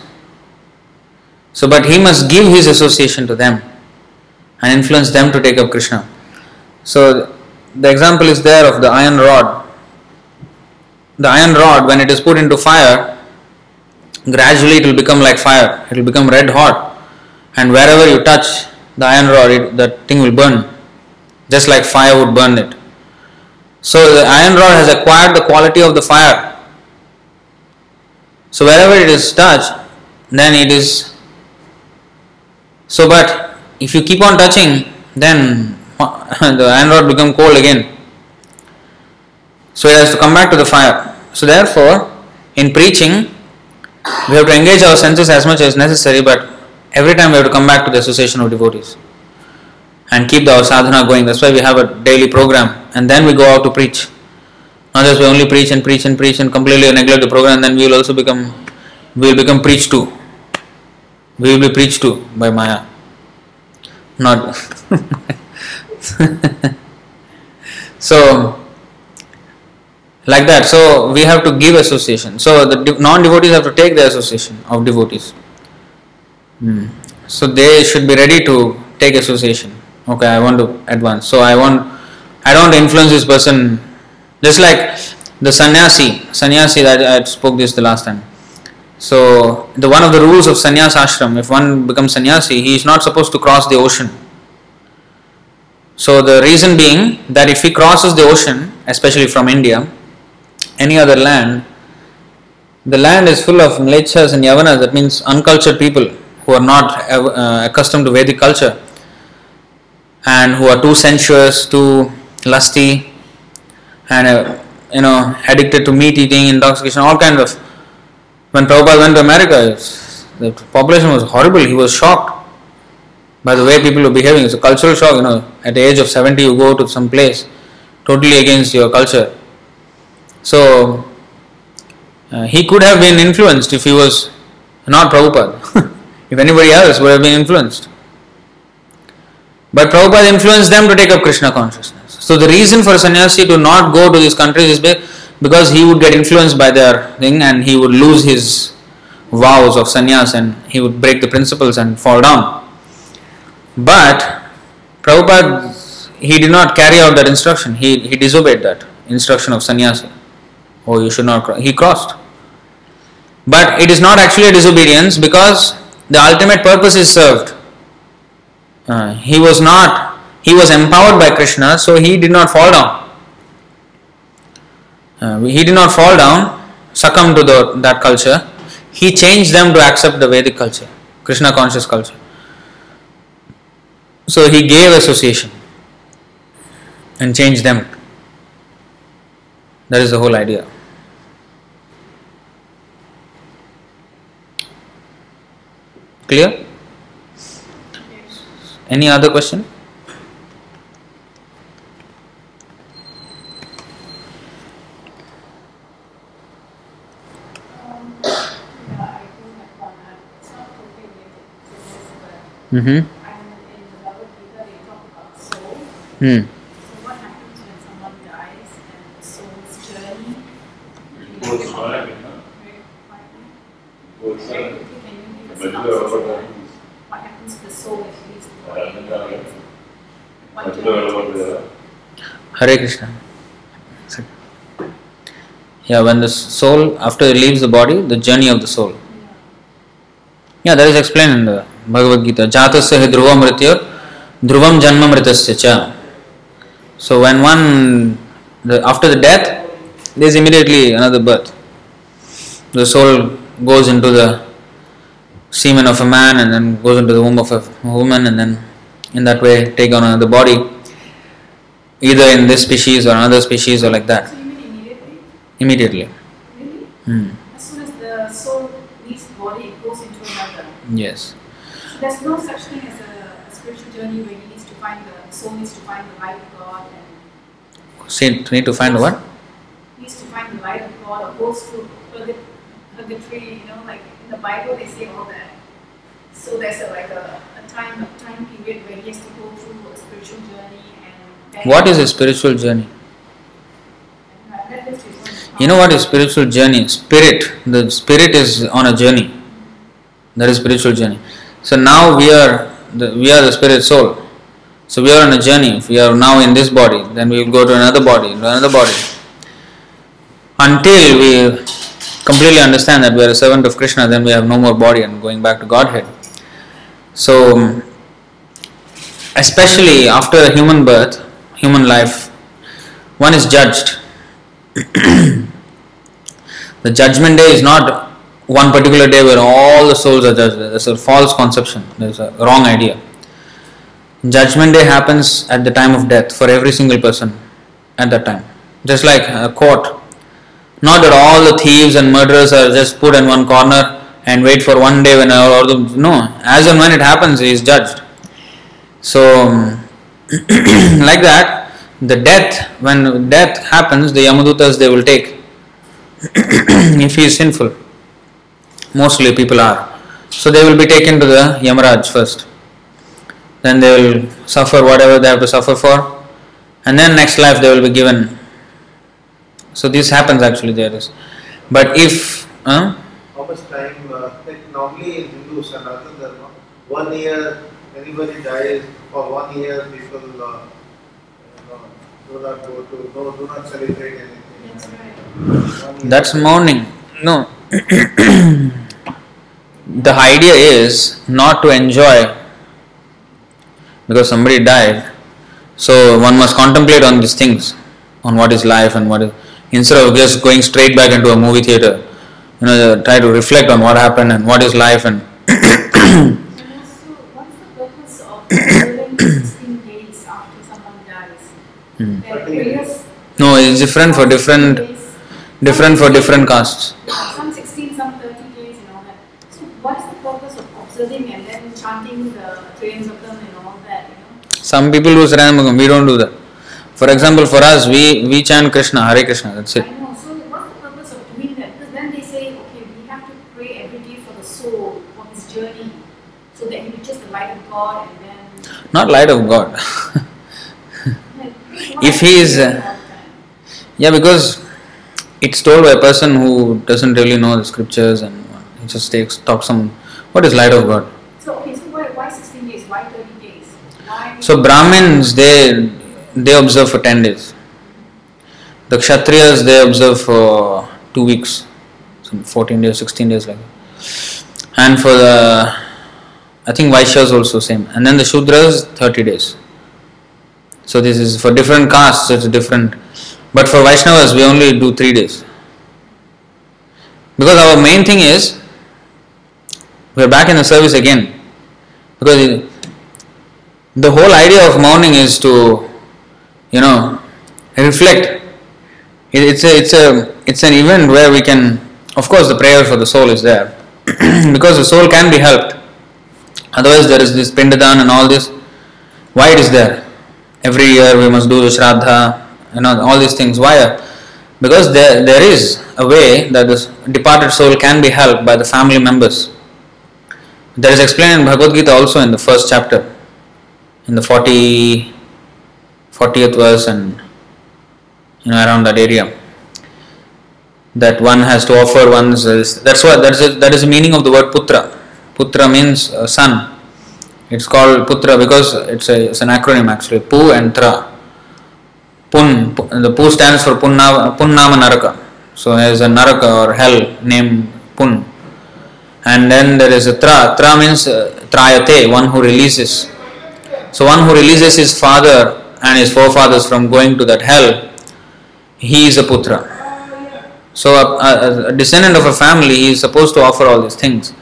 So, but he must give his association to them and influence them to take up Krishna. So, the example is there of the iron rod. The iron rod, when it is put into fire, gradually it will become like fire. It will become red hot, and wherever you touch the iron rod, it, that thing will burn, just like fire would burn it. So the iron rod has acquired the quality of the fire. So wherever it is touched, then it is. So, but if you keep on touching, then [laughs] the iron rod become cold again. So it has to come back to the fire. So therefore, in preaching, we have to engage our senses as much as necessary, but every time we have to come back to the association of devotees and keep our sadhana going. That's why we have a daily program and then we go out to preach. Not just we only preach and preach and preach and completely neglect the program, then we will also become we will become preached to. We will be preached to by Maya. Not [laughs] [laughs] so like that. So we have to give association. So the non-devotees have to take the association of devotees. Hmm. So they should be ready to take association. Okay, I want to advance. So I want I don't influence this person. Just like the sannyasi, sannyasi that I spoke this the last time. So the one of the rules of sannyas ashram, if one becomes sannyasi, he is not supposed to cross the ocean. So the reason being that if he crosses the ocean, especially from India, any other land, the land is full of mlechas and yavanas, that means uncultured people who are not uh, accustomed to Vedic culture and who are too sensuous, too lusty, and uh, you know addicted to meat eating, intoxication, all kinds of. When Prabhupada went to America, the population was horrible. He was shocked by the way people are behaving. It's a cultural shock. You know, at the age of seventy, you go to some place totally against your culture. So uh, he could have been influenced if he was not Prabhupada. [laughs] if anybody else would have been influenced. But Prabhupada influenced them to take up Krishna consciousness. So the reason for sannyasi to not go to these countries is because he would get influenced by their thing and he would lose his vows of sannyas and he would break the principles and fall down. But Prabhupada, he did not carry out that instruction. He, he disobeyed that instruction of sannyasi. Oh, you should not cross. He crossed. But it is not actually a disobedience because the ultimate purpose is served. Uh, he was not, he was empowered by Krishna, so he did not fall down. Uh, he did not fall down, succumb to the, that culture. He changed them to accept the Vedic culture, Krishna conscious culture. So he gave association and changed them. That is the whole idea. Clear? Any other question? Um, Hmm. So what happens when someone dies and soul's journey? Goes back, Goes back. What happens to the soul if it leaves the body? What journey Hare Krishna. Yeah, when the soul, after it leaves the body, the journey of the soul. Yeah, yeah that is explained in the Bhagavad Gita. Jata se hi dhruvam mrityo, dhruvam janma mritasya cha. So when one, the, after the death, there is immediately another birth. The soul goes into the semen of a man and then goes into the womb of a woman and then in that way take on another body, either in this species or another species or like that, So you mean immediately? immediately. Really? Hmm. As soon as the soul leaves the body, it goes into another. Yes. So there's no such thing as a, spiritual journey where he needs to find the soul needs to find the light of God and See, need to find what? needs to find the light of God or goes to purga- purgatory, you know, like in the Bible they say all that. So there's a, like a, a time a time period where he has to go through a spiritual journey and What is a spiritual journey? I've read this before. You know what is spiritual journey? Spirit. The spirit is on a journey. That is spiritual journey. So now we are the, we are the spirit soul. So we are on a journey. If we are now in this body, then we will go to another body, to another body. Until we completely understand that we are a servant of Krishna, then we have no more body and going back to Godhead. So especially after human birth, human life, one is judged. [clears throat] the judgment day is not one particular day where all the souls are judged. That's a false conception. There's a wrong idea. Judgment day happens at the time of death for every single person at that time. Just like a court. Not that all the thieves and murderers are just put in one corner and wait for one day when all the no. As and when it happens, he is judged. So, [clears throat] like that, the death when death happens, the Yamadutas they will take [clears throat] if he is sinful. Mostly people are. So they will be taken to the Yamaraj first. Then they will suffer whatever they have to suffer for, and then next life they will be given. So this happens actually there is. But if huh? How much time, uh, like normally in Hindu Sanatana Dharma, one year, anybody dies, for one year people uh, do not go to, no, do not celebrate anything. That's right. That's mourning. No. [clears throat] the idea is not to enjoy because somebody died. So one must contemplate on these things, on what is life and what is. Instead of just going straight back into a movie theater, you know, try to reflect on what happened and what is life and. And what's the purpose of observing 16 days after someone dies? Their prayers. No, it's different for different, different for different castes. [coughs] [coughs] Some 16, some 30 days and all that. So, what is the purpose of observing and then chanting the Tryambakam and all that, you know? Some people do Saranamagam, we don't do that. For example, for us, we, we chant Krishna, Hare Krishna, that's it. Know. So, what's the purpose of doing that? Because then they say, okay, we have to pray every day for the soul, for his journey, so that he reaches the light of God and then. Not light of God. [laughs] If he is, uh, all the time. yeah, because it's told by a person who doesn't really know the scriptures and he just takes talks some. What is light of God? So, okay, so why, why 16 days? Why 30 days? Why? So Brahmins they they observe for ten days. The Kshatriyas they observe for two weeks, some fourteen days, sixteen days like. And for the I think Vaishyas also same. And then the Shudras thirty days. So this is for different castes it's different. But for Vaishnavas we only do three days. Because our main thing is we are back in the service again. Because the whole idea of mourning is to you know reflect. It, it's a it's a it's an event where we can of course the prayer for the soul is there. [clears throat] Because the soul can be helped. Otherwise there is this pindadan and all this. Why it is there? Every year we must do the shraddha you know all these things. Why? Because there there is a way that the departed soul can be helped by the family members. That is explained in bhagavad gita also in the first chapter in the 40 40th verse and you know around that area. That one has to offer one's that's what that is that is the meaning of the word putra. Putra means uh, son it's called putra because it's a it's an acronym actually. Pu and tra. Pun pu- the pu stands for punna punnama naraka. So there is a naraka or hell named pun. And then there is a tra. Tra means uh, trayate one who releases so one who releases his father and his forefathers from going to that hell, he is a putra. So a, a, a descendant of a family he is supposed to offer all these things,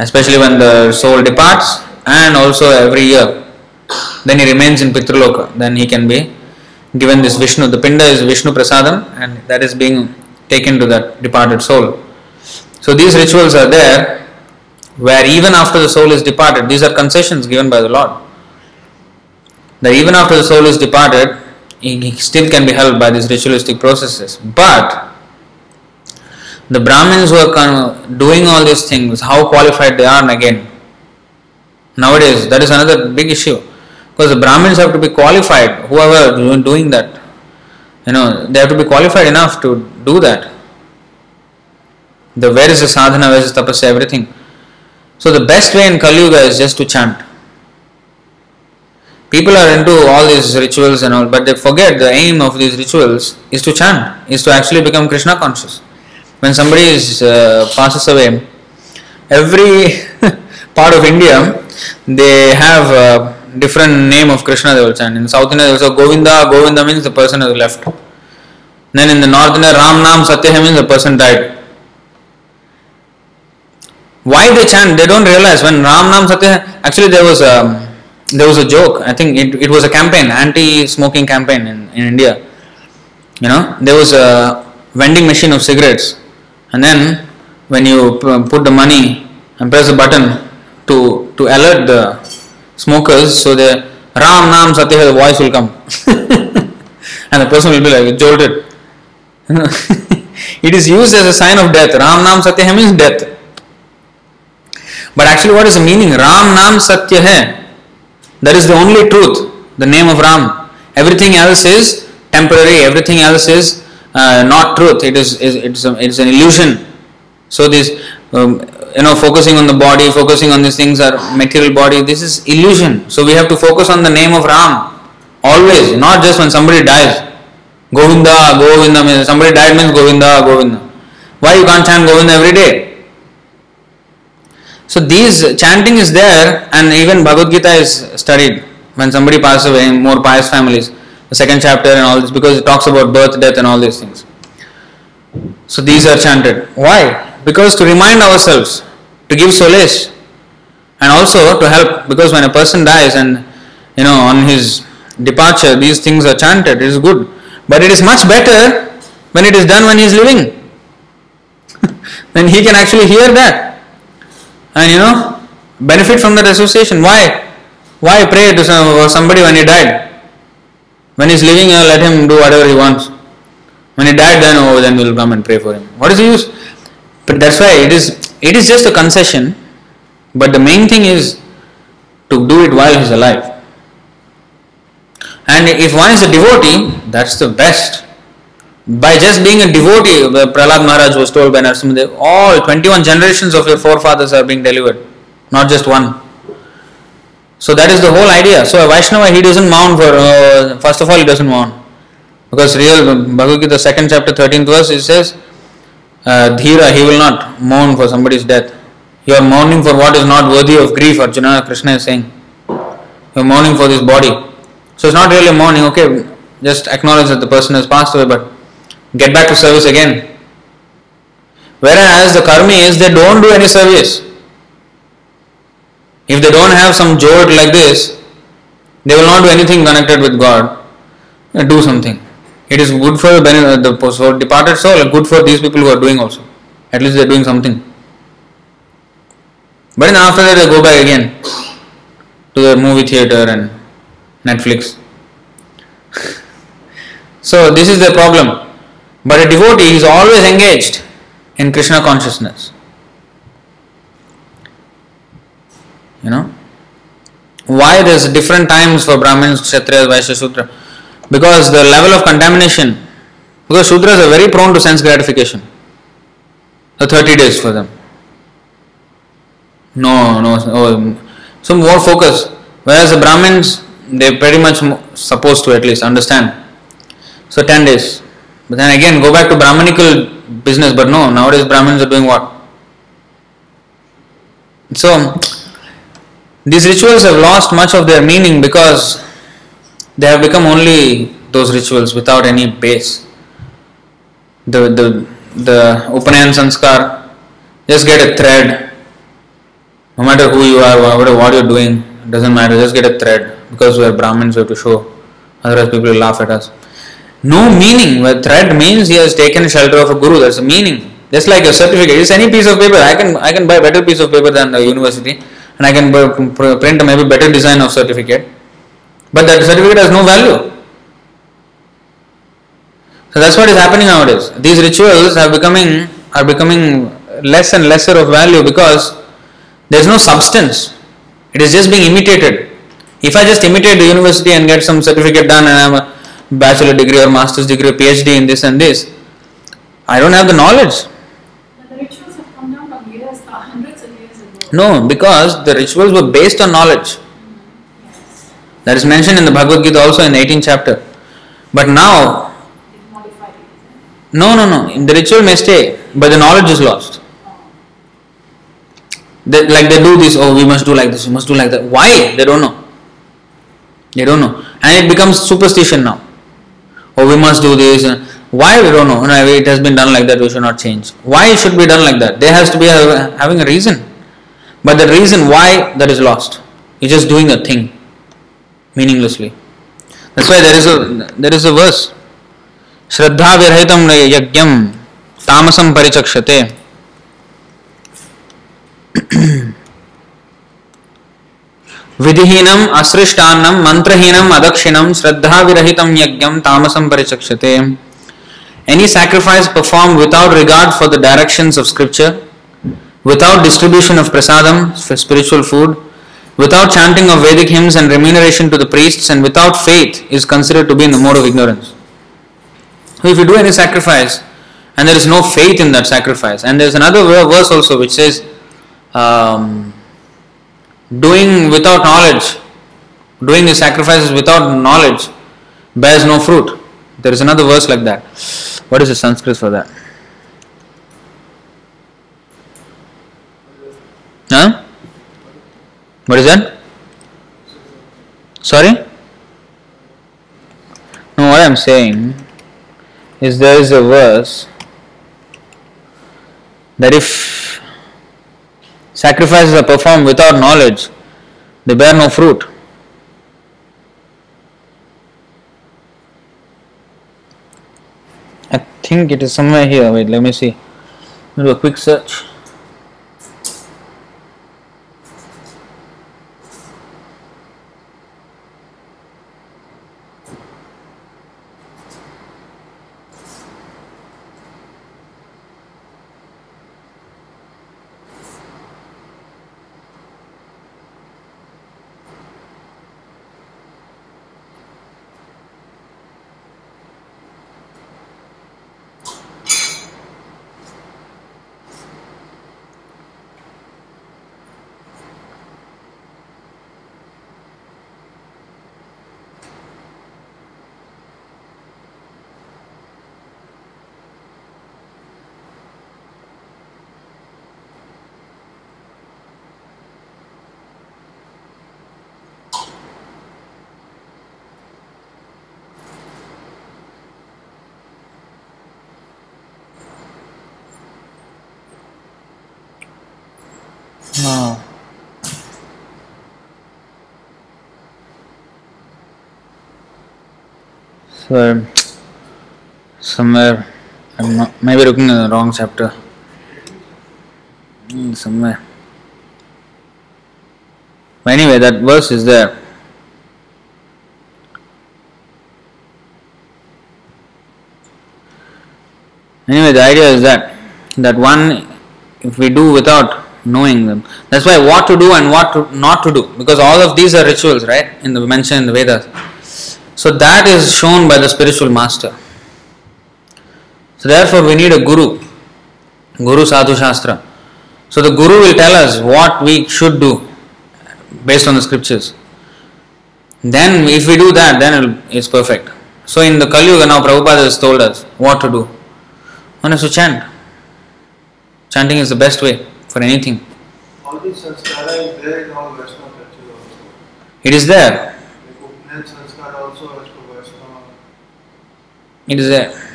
especially when the soul departs and also every year. Then he remains in Pitraloka. Then he can be given this Vishnu. The Pinda is Vishnu Prasadam and that is being taken to that departed soul. So these rituals are there where even after the soul is departed, these are concessions given by the Lord that even after the soul is departed, he still can be helped by these ritualistic processes. But the Brahmins who are doing all these things, how qualified they are again. Nowadays, that is another big issue. Because the Brahmins have to be qualified, whoever do- doing that. You know, they have to be qualified enough to do that. The where is the sadhana, where is the tapasya, everything. So the best way in Kali Yuga is just to chant people are into all these rituals and all, but they forget the aim of these rituals is to chant, is to actually become Krishna conscious. When somebody is, uh, passes away, every [laughs] part of India they have a different name of Krishna they will chant. In South India, say Govinda. Govinda means the person has left. Then in the North India, Ram Nam Satya means the person died. Why they chant? They don't realize when Ram Nam Satya. Actually, there was a there was a joke. I think it, it was a campaign, anti-smoking campaign in, in India. You know, there was a vending machine of cigarettes, and then when you put the money and press the button to to alert the smokers, so the Ram Nam Satya the voice will come, [laughs] and the person will be like jolted. [laughs] it is used as a sign of death. Ram Nam Satya means death. But actually, what is the meaning? Ram Nam Satya hai. That is the only truth, the name of Ram. Everything else is temporary, everything else is uh, not truth, it is, is it's, a, it's an illusion. So, this, um, you know, focusing on the body, focusing on these things are material body, this is illusion. So, we have to focus on the name of Ram. Always, not just when somebody dies. Govinda, Govinda somebody died means Govinda, Govinda. Why you can't chant Govinda every day? So these chanting is there, and even Bhagavad Gita is studied when somebody passes away in more pious families. The second chapter and all this because it talks about birth, death, and all these things. So these are chanted. Why? Because to remind ourselves, to give solace, and also to help. Because when a person dies and you know on his departure, these things are chanted. It is good, but it is much better when it is done when he is living. [laughs] then he can actually hear that, and you know benefit from that association. Why? Why pray to somebody when he died? When he's living, uh, let him do whatever he wants. When he died, then oh, then we'll come and pray for him. What is the use? But that's why it is. It is just a concession, but the main thing is to do it while he's alive. And if one is a devotee, that's the best. By just being a devotee, Prahlad Maharaj was told by Narasimhadev, all 21 generations of your forefathers are being delivered, not just one. So that is the whole idea. So a Vaishnava, he doesn't mourn for, uh, first of all, he doesn't mourn. Because real Bhagavad Gita, second chapter, 13th verse, it says, uh, Dhira, he will not mourn for somebody's death. You are mourning for what is not worthy of grief, Arjuna Krishna is saying. You are mourning for this body. So it's not really mourning, okay, just acknowledge that the person has passed away, but get back to service again. Whereas the karmis, they don't do any service. If they don't have some jod like this, they will not do anything connected with God. Do something. It is good for the, soul, departed soul, good for these people who are doing also. At least they are doing something. But then after that, they go back again to the movie theater and Netflix. [laughs] so, this is the problem. But a devotee is always engaged in Krishna consciousness. You know? Why there's different times for Brahmins, Kshatriyas, Vaishya, Shudra? Because the level of contamination, because Shudras are very prone to sense gratification. The 30 days for them. No, no, oh, some more focus. Whereas the Brahmins, they're pretty much supposed to at least understand. So 10 days. But then again, go back to Brahmanical business, but no, nowadays Brahmins are doing what? So, these rituals have lost much of their meaning because they have become only those rituals without any base. The the the Upanayan Sanskar, just get a thread. No matter who you are, whatever what you're doing, doesn't matter, just get a thread. Because we are Brahmins, we have to show. Otherwise people will laugh at us. No meaning. Where thread means he has taken shelter of a guru. That's a meaning. Just like a certificate. It's any piece of paper. I can I can buy a better piece of paper than the university and I can print a maybe better design of certificate, but that certificate has no value. So that's what is happening nowadays. These rituals are becoming are becoming less and lesser of value because there is no substance. It is just being imitated. If I just imitate the university and get some certificate done and I am a bachelor degree or master's degree or PhD in this and this, I don't have the knowledge. No, because the rituals were based on knowledge. That is mentioned in the Bhagavad Gita also in the 18th chapter. But now, no, no, no. The ritual may stay, but the knowledge is lost. They, like they do this, oh, we must do like this, we must do like that. Why? They don't know. They don't know. And it becomes superstition now. Oh, we must do this. Why? We don't know. No, it has been done like that, we should not change. Why it should be done like that? There has to be a, having a reason. But the reason why that is lost. You're just doing a thing meaninglessly. That's why there is a there is a verse. Shraddha virhitam yagyam tamasam parichakshate. [clears throat] विधिहीनम असृष्टान्नम मंत्रहीनम अदक्षिणम श्रद्धा विरहितम यज्ञम तामसम परिचक्षते any sacrifice performed without regard for the directions of scripture without distribution of prasadam, for spiritual food, without chanting of Vedic hymns and remuneration to the priests, and without faith is considered to be in the mode of ignorance. So, if you do any sacrifice and there is no faith in that sacrifice, and there is another verse also which says, um, doing without knowledge doing the sacrifices without knowledge bears no fruit. There is another verse like that. What is the Sanskrit for that? Huh? What is that? Sorry? No, what I'm saying is there is a verse that if sacrifices are performed without knowledge, they bear no fruit. I think it is somewhere here. Wait, let me see. Do a quick search. Oh. So, somewhere, I'm not, maybe looking at the wrong chapter. Hmm, Somewhere. But anyway, that verse is there. Anyway, the idea is that that one, if we do without knowing them, that's why what to do and what to, not to do, because all of these are rituals, right? In the mentioned in the Vedas. So that is shown by the spiritual master. So therefore, we need a guru, guru sadhu shastra. So the guru will tell us what we should do based on the scriptures. Then, if we do that, then it's perfect. So in the Kali Yuga now, Prabhupada has told us what to do. One has to chant. Chanting is the best way for anything. All these sanskara is there in all Vaishnava culture also. It is there. Like Upnayana sanskara also as per Vaishnava. It is there.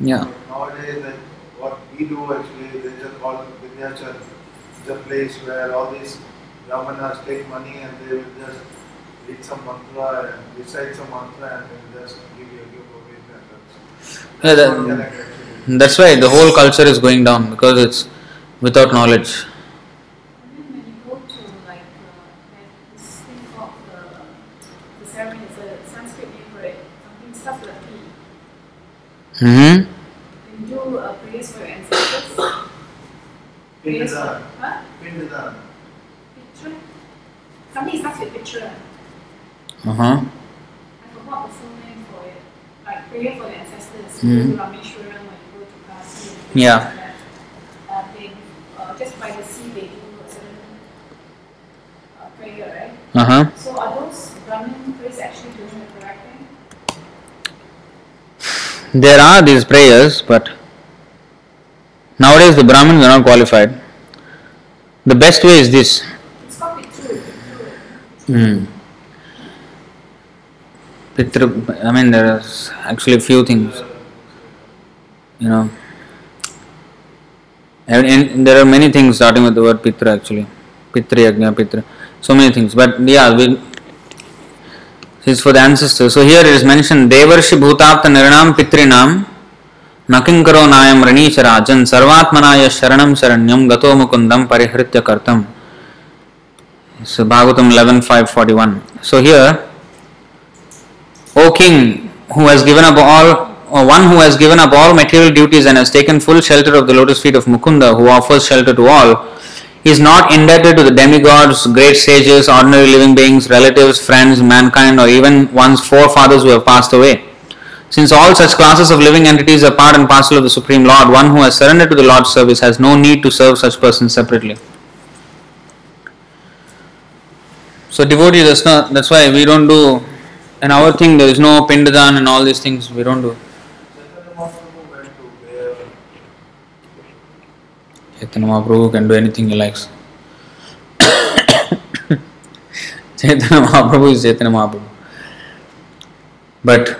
Yeah. Nowadays, like what we do actually, they just call Vidyachar. It's a place where all these brahmanas take money and they will just read some mantra and recite some mantra and then just give you a gift of it and that's, Yeah, that- not correct actually. That's why the whole culture is going down because it's without knowledge. And then when you go to like uh, there's this thing called the, the ceremony, it's a Sanskrit name for it, something stuff with a P. hmm When you do uh, prayers for ancestors, prayers for, Pindadan. huh? Pindadan. Picture? Something starts with picture. Uh huh. I forgot the full name for it. Like prayer for the ancestors. Mhm. You go to Rameshwaram when you go to Kasi. Yeah. like that. Uh, they, uh, just by the sea they do a certain uh, prayer, right? Uh huh. So are those Brahmin priests actually doing the correct thing? There are these prayers, but nowadays the Brahmins are not qualified. The best way is this. It's called Pitru. Pitru. Hmm. Pitra, I mean, there is actually a few things. You know, and, and there are many things starting with the word Pitra actually. Pitri, Yajna, Pitra. So many things. But yeah, we, it's for the ancestors. So here it is mentioned Devarshi Bhutapta Niranam Pitrinam Nakinkaro Nayam Ranicha Rajan Sarvatmanaya Sharanam Saranyam Gato Mukundam Parihritya Kartam. So Bhagavatam 11 541. So here, O king, who has given up all, or one who has given up all material duties and has taken full shelter of the lotus feet of Mukunda, who offers shelter to all, is not indebted to the demigods, great sages, ordinary living beings, relatives, friends, mankind, or even one's forefathers who have passed away. Since all such classes of living entities are part and parcel of the Supreme Lord, one who has surrendered to the Lord's service has no need to serve such persons separately. So devotee does not. That's why we don't do. In our thing, there is no pindadan and all these things. We don't do. Chaitanya Mahaprabhu went to where Chaitanya Mahaprabhu can do anything he likes. Chaitanya Mahaprabhu is Chaitanya Mahaprabhu. But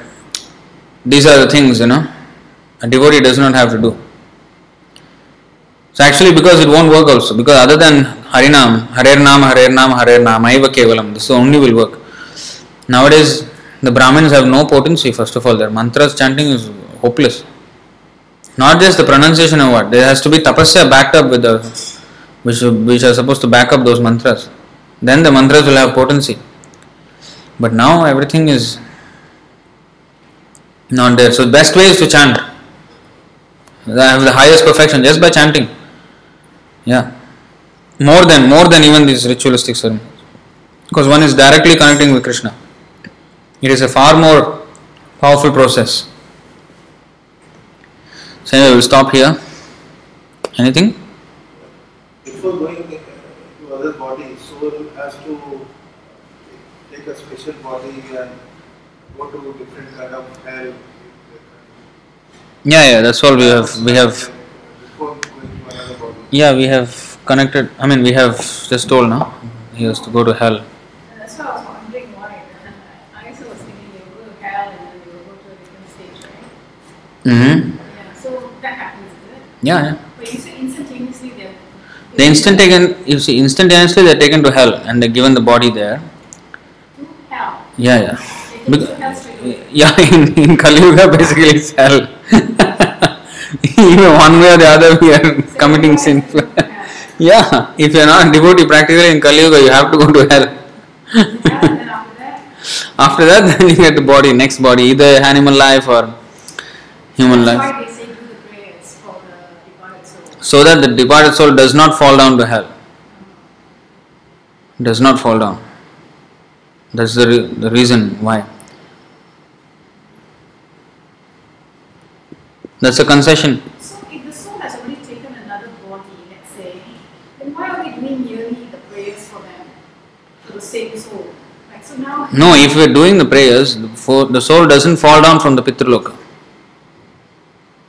these are the things, you know, a devotee does not have to do. So actually, because it won't work also, because other than Harinam, Harer Nam, Harer Nam, Harer Nam, Aiva this only will work. Nowadays, the Brahmins have no potency, first of all, their mantras chanting is hopeless. Not just the pronunciation of what, there has to be tapasya backed up with the, which, which are supposed to back up those mantras. Then the mantras will have potency. But now everything is not there. So, the best way is to chant. I have the highest perfection just by chanting. Yeah. More than more than even these ritualistic ceremonies. Because one is directly connecting with Krishna. It is a far more powerful process. So anyway, we'll stop here. Anything? before going to other body, soul has to take a special body and go to different kind of hell. Yeah, yeah, that's all we have we have Before going to another body. yeah, we have connected I mean we have just told now. He has to go to hell. That's why I was wondering why. [laughs] I also was thinking they go to hell and then they go to a different stage, right? Mm-hmm. Yeah, so that happens, is it? Yeah, yeah. But you say instantaneously they're. The instant taken you see instantaneously they're taken to hell and they're given the body there. To hell. Yeah, yeah. They take to hell Bec- straight away. yeah, [laughs] in, in Kali Yuga basically it's hell. [laughs] Even one way or the other we are So committing sin. has to go to hell. [laughs] yeah, if you're not devotee practically in Kali Yuga you have to go to hell. Yeah, after that, After that then you get the body, next body, either animal life or human life. why they say do the prayers for the departed soul. So that the departed soul does not fall down to hell. Does not fall down. That's the, re- the reason why. That's a concession. So if the soul has already taken another body, let's say, then why are we doing yearly the prayers for them, for the same soul? Like so now. No, if we're doing the prayers, the the soul doesn't fall down from the Pitraloka.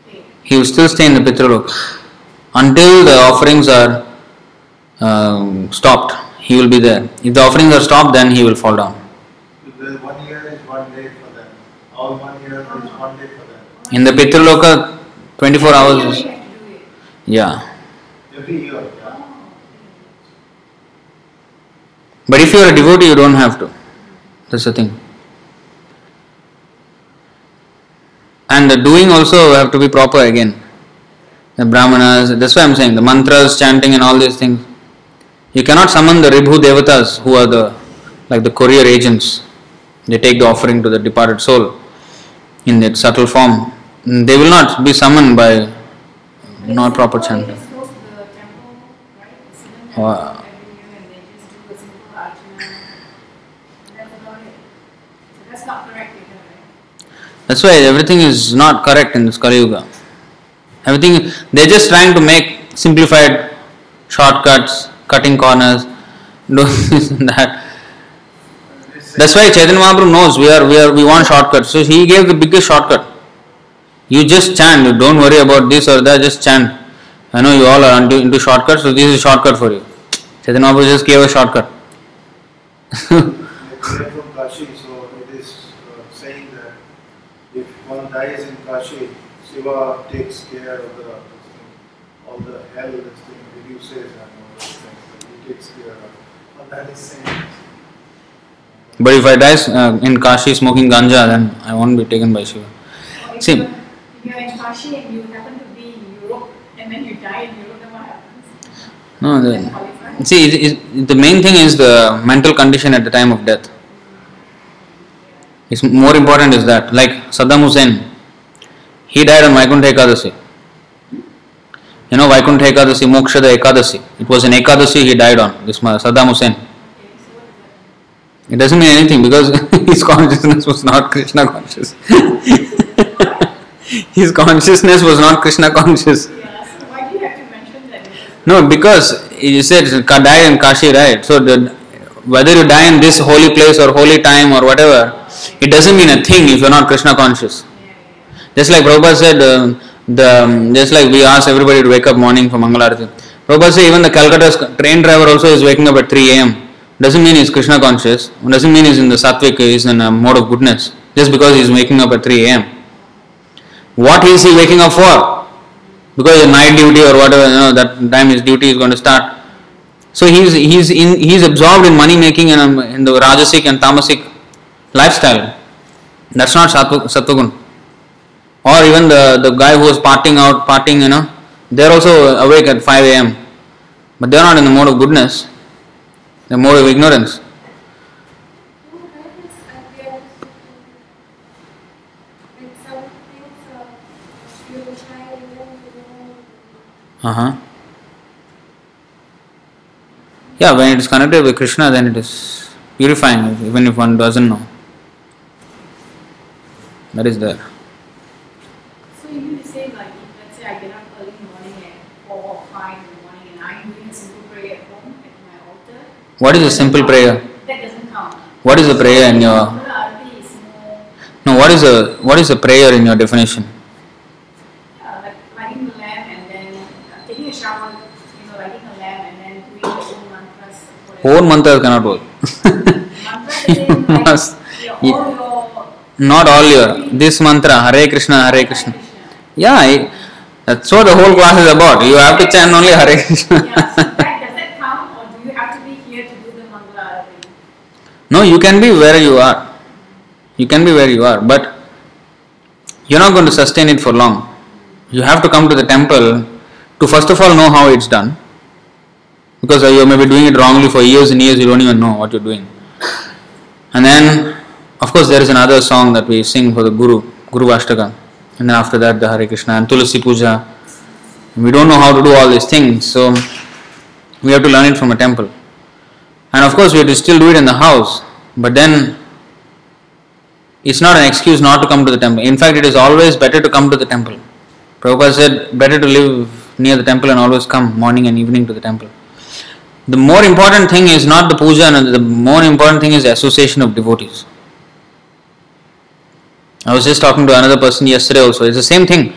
Okay. He will still stay in the Pitraloka. Until the offerings are um, stopped, he will be there. If the offerings are stopped, then he will fall down. The one year is one day for them. All one year is one day for them. In the Pitraloka, 24 hours is. we have to do it. Yeah. Every year, yeah. But if you are a devotee, you don't have to. That's the thing. And the doing also have to be proper again. The brahmanas, that's why I'm saying the mantras, chanting, and all these things. You cannot summon the Ribhu Devatas who are the like the courier agents. They take the offering to the departed soul in that subtle form. They will not be summoned by not proper chanting. Right? That's why everything is not correct in this Kali Yuga. Everything they're just trying to make simplified shortcuts, cutting corners, [laughs] doing this and that. That's why Chaitanya Mahaprabhu knows we are we are we want shortcuts. So he gave the biggest shortcut. You just chant, you don't worry about this or that, just chant. I know you all are into, into shortcuts, so this is a shortcut for you. Chaitanya Mahaprabhu just gave a shortcut. Kashi, so it is uh, saying that if one dies in Kashi, Shiva takes care of the this all the hell this thing reduces and all those things. that He takes care of. But that is saying. but if I die uh, in Kashi smoking ganja, then I won't be taken by Shiva. Or if See- you're, if you're in Kashi and you happen to be in Europe and then you die in Europe, then what happens? No, Then the, see, it, it, the main thing is the mental condition at the time of death. It's more important is that, like Saddam Hussein, he died on Vaikuntha Ekadasi. You know Vaikuntha Ekadasi, Mokshada Ekadasi. It was an Ekadasi he died on. This Saddam Hussein. It doesn't mean anything because [laughs] his consciousness was not Krishna conscious. [laughs] his consciousness was not Krishna conscious. Why do you have to mention that? No, because you said died in Kashi, right? So the whether you die in this holy place or holy time or whatever, it doesn't mean a thing if you're not Krishna conscious. Just like Prabhupada said, uh, the um, just like we ask everybody to wake up morning for Mangalarati. Prabhupada said even the Calcutta train driver also is waking up at 3 a.m. Doesn't mean he's Krishna conscious. Doesn't mean he's in the sattvic, he's in a mode of goodness. Just because he's waking up at 3 a.m. What is he waking up for? Because the night duty or whatever, you know, that time his duty is going to start. So he's he's in he's absorbed in money making and um, in the rajasic and tamasic lifestyle. That's not sattva, sattvagun. Or even the, the guy who is partying out, partying, you know, they're also awake at 5 a.m. But they're not in the mode of goodness. They're mode of ignorance. Uh huh. Yeah, when it is connected with Krishna, then it is purifying, even if one doesn't know. That is there. So you mean to say like if let's say I get up early in the morning at four or five in the morning and I'm doing a simple prayer at home at my altar, What is a simple prayer? that doesn't count. What is a prayer in your Mangala Arati is more no? What is a what is a prayer in your definition? uh, like lighting the lamp and then uh, taking a shower, you know, lighting a lamp and then doing your own mantras. whatever. Own mantras cannot work. Mantras is in like [laughs] Must- your, you- all your Not all your this mantra Hare Krishna Hare Krishna. Yeah, I, that's what the whole class is about. You have to chant only Hare Krishna. Yeah, so that, does that count or do you have to be here to do the Mangala Arati? No, you can be where you are. You can be where you are, but you're not going to sustain it for long. You have to come to the temple to first of all know how it's done. Because you may be doing it wrongly for years and years, you don't even know what you're doing. And then, of course, there is another song that we sing for the Guru, Guru Ashtaka. And then after that, the Hare Krishna and Tulasi Puja. We don't know how to do all these things, so we have to learn it from a temple. And of course, we have to still do it in the house, but then it's not an excuse not to come to the temple. In fact, it is always better to come to the temple. Prabhupada said, better to live near the temple and always come morning and evening to the temple. The more important thing is not the puja, and the more important thing is the association of devotees. I was just talking to another person yesterday also. It's the same thing.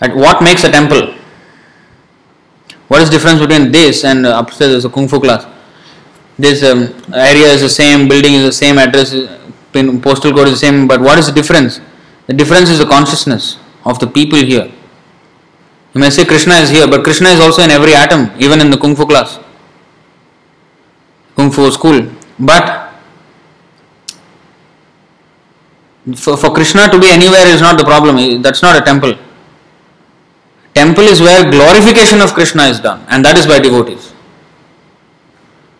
At what makes a temple? What is the difference between this and upstairs there's a kung fu class? This um, area is the same, building is the same, address, postal code is the same, but what is the difference? The difference is the consciousness of the people here. You may say Krishna is here, but Krishna is also in every atom, even in the kung fu class, kung fu school. But for, for Krishna to be anywhere is not the problem. That's not a temple. Temple is where glorification of Krishna is done, and that is by devotees.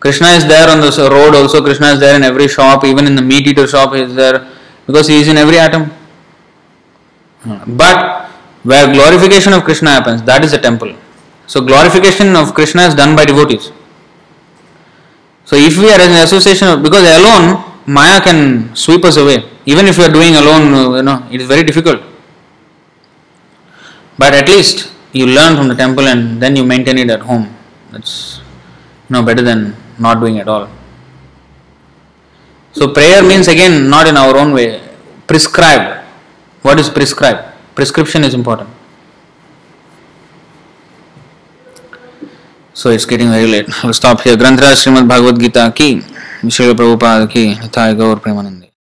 Krishna is there on the road also, Krishna is there in every shop, even in the meat eater shop, he is there because he is in every atom. But where glorification of Krishna happens, that is a temple. So, glorification of Krishna is done by devotees. So, if we are in association, of, because alone Maya can sweep us away. Even if you are doing alone, you know, it is very difficult. But at least you learn from the temple and then you maintain it at home. That's you know better than not doing at all. So prayer means again not in our own way. Prescribed. What is prescribed? Prescription is important. So it's getting very late. I'll stop here. Granthra Srimad Bhagavad Gita ki, Vishal Prabhupada ki, Thai Gaur Premanand.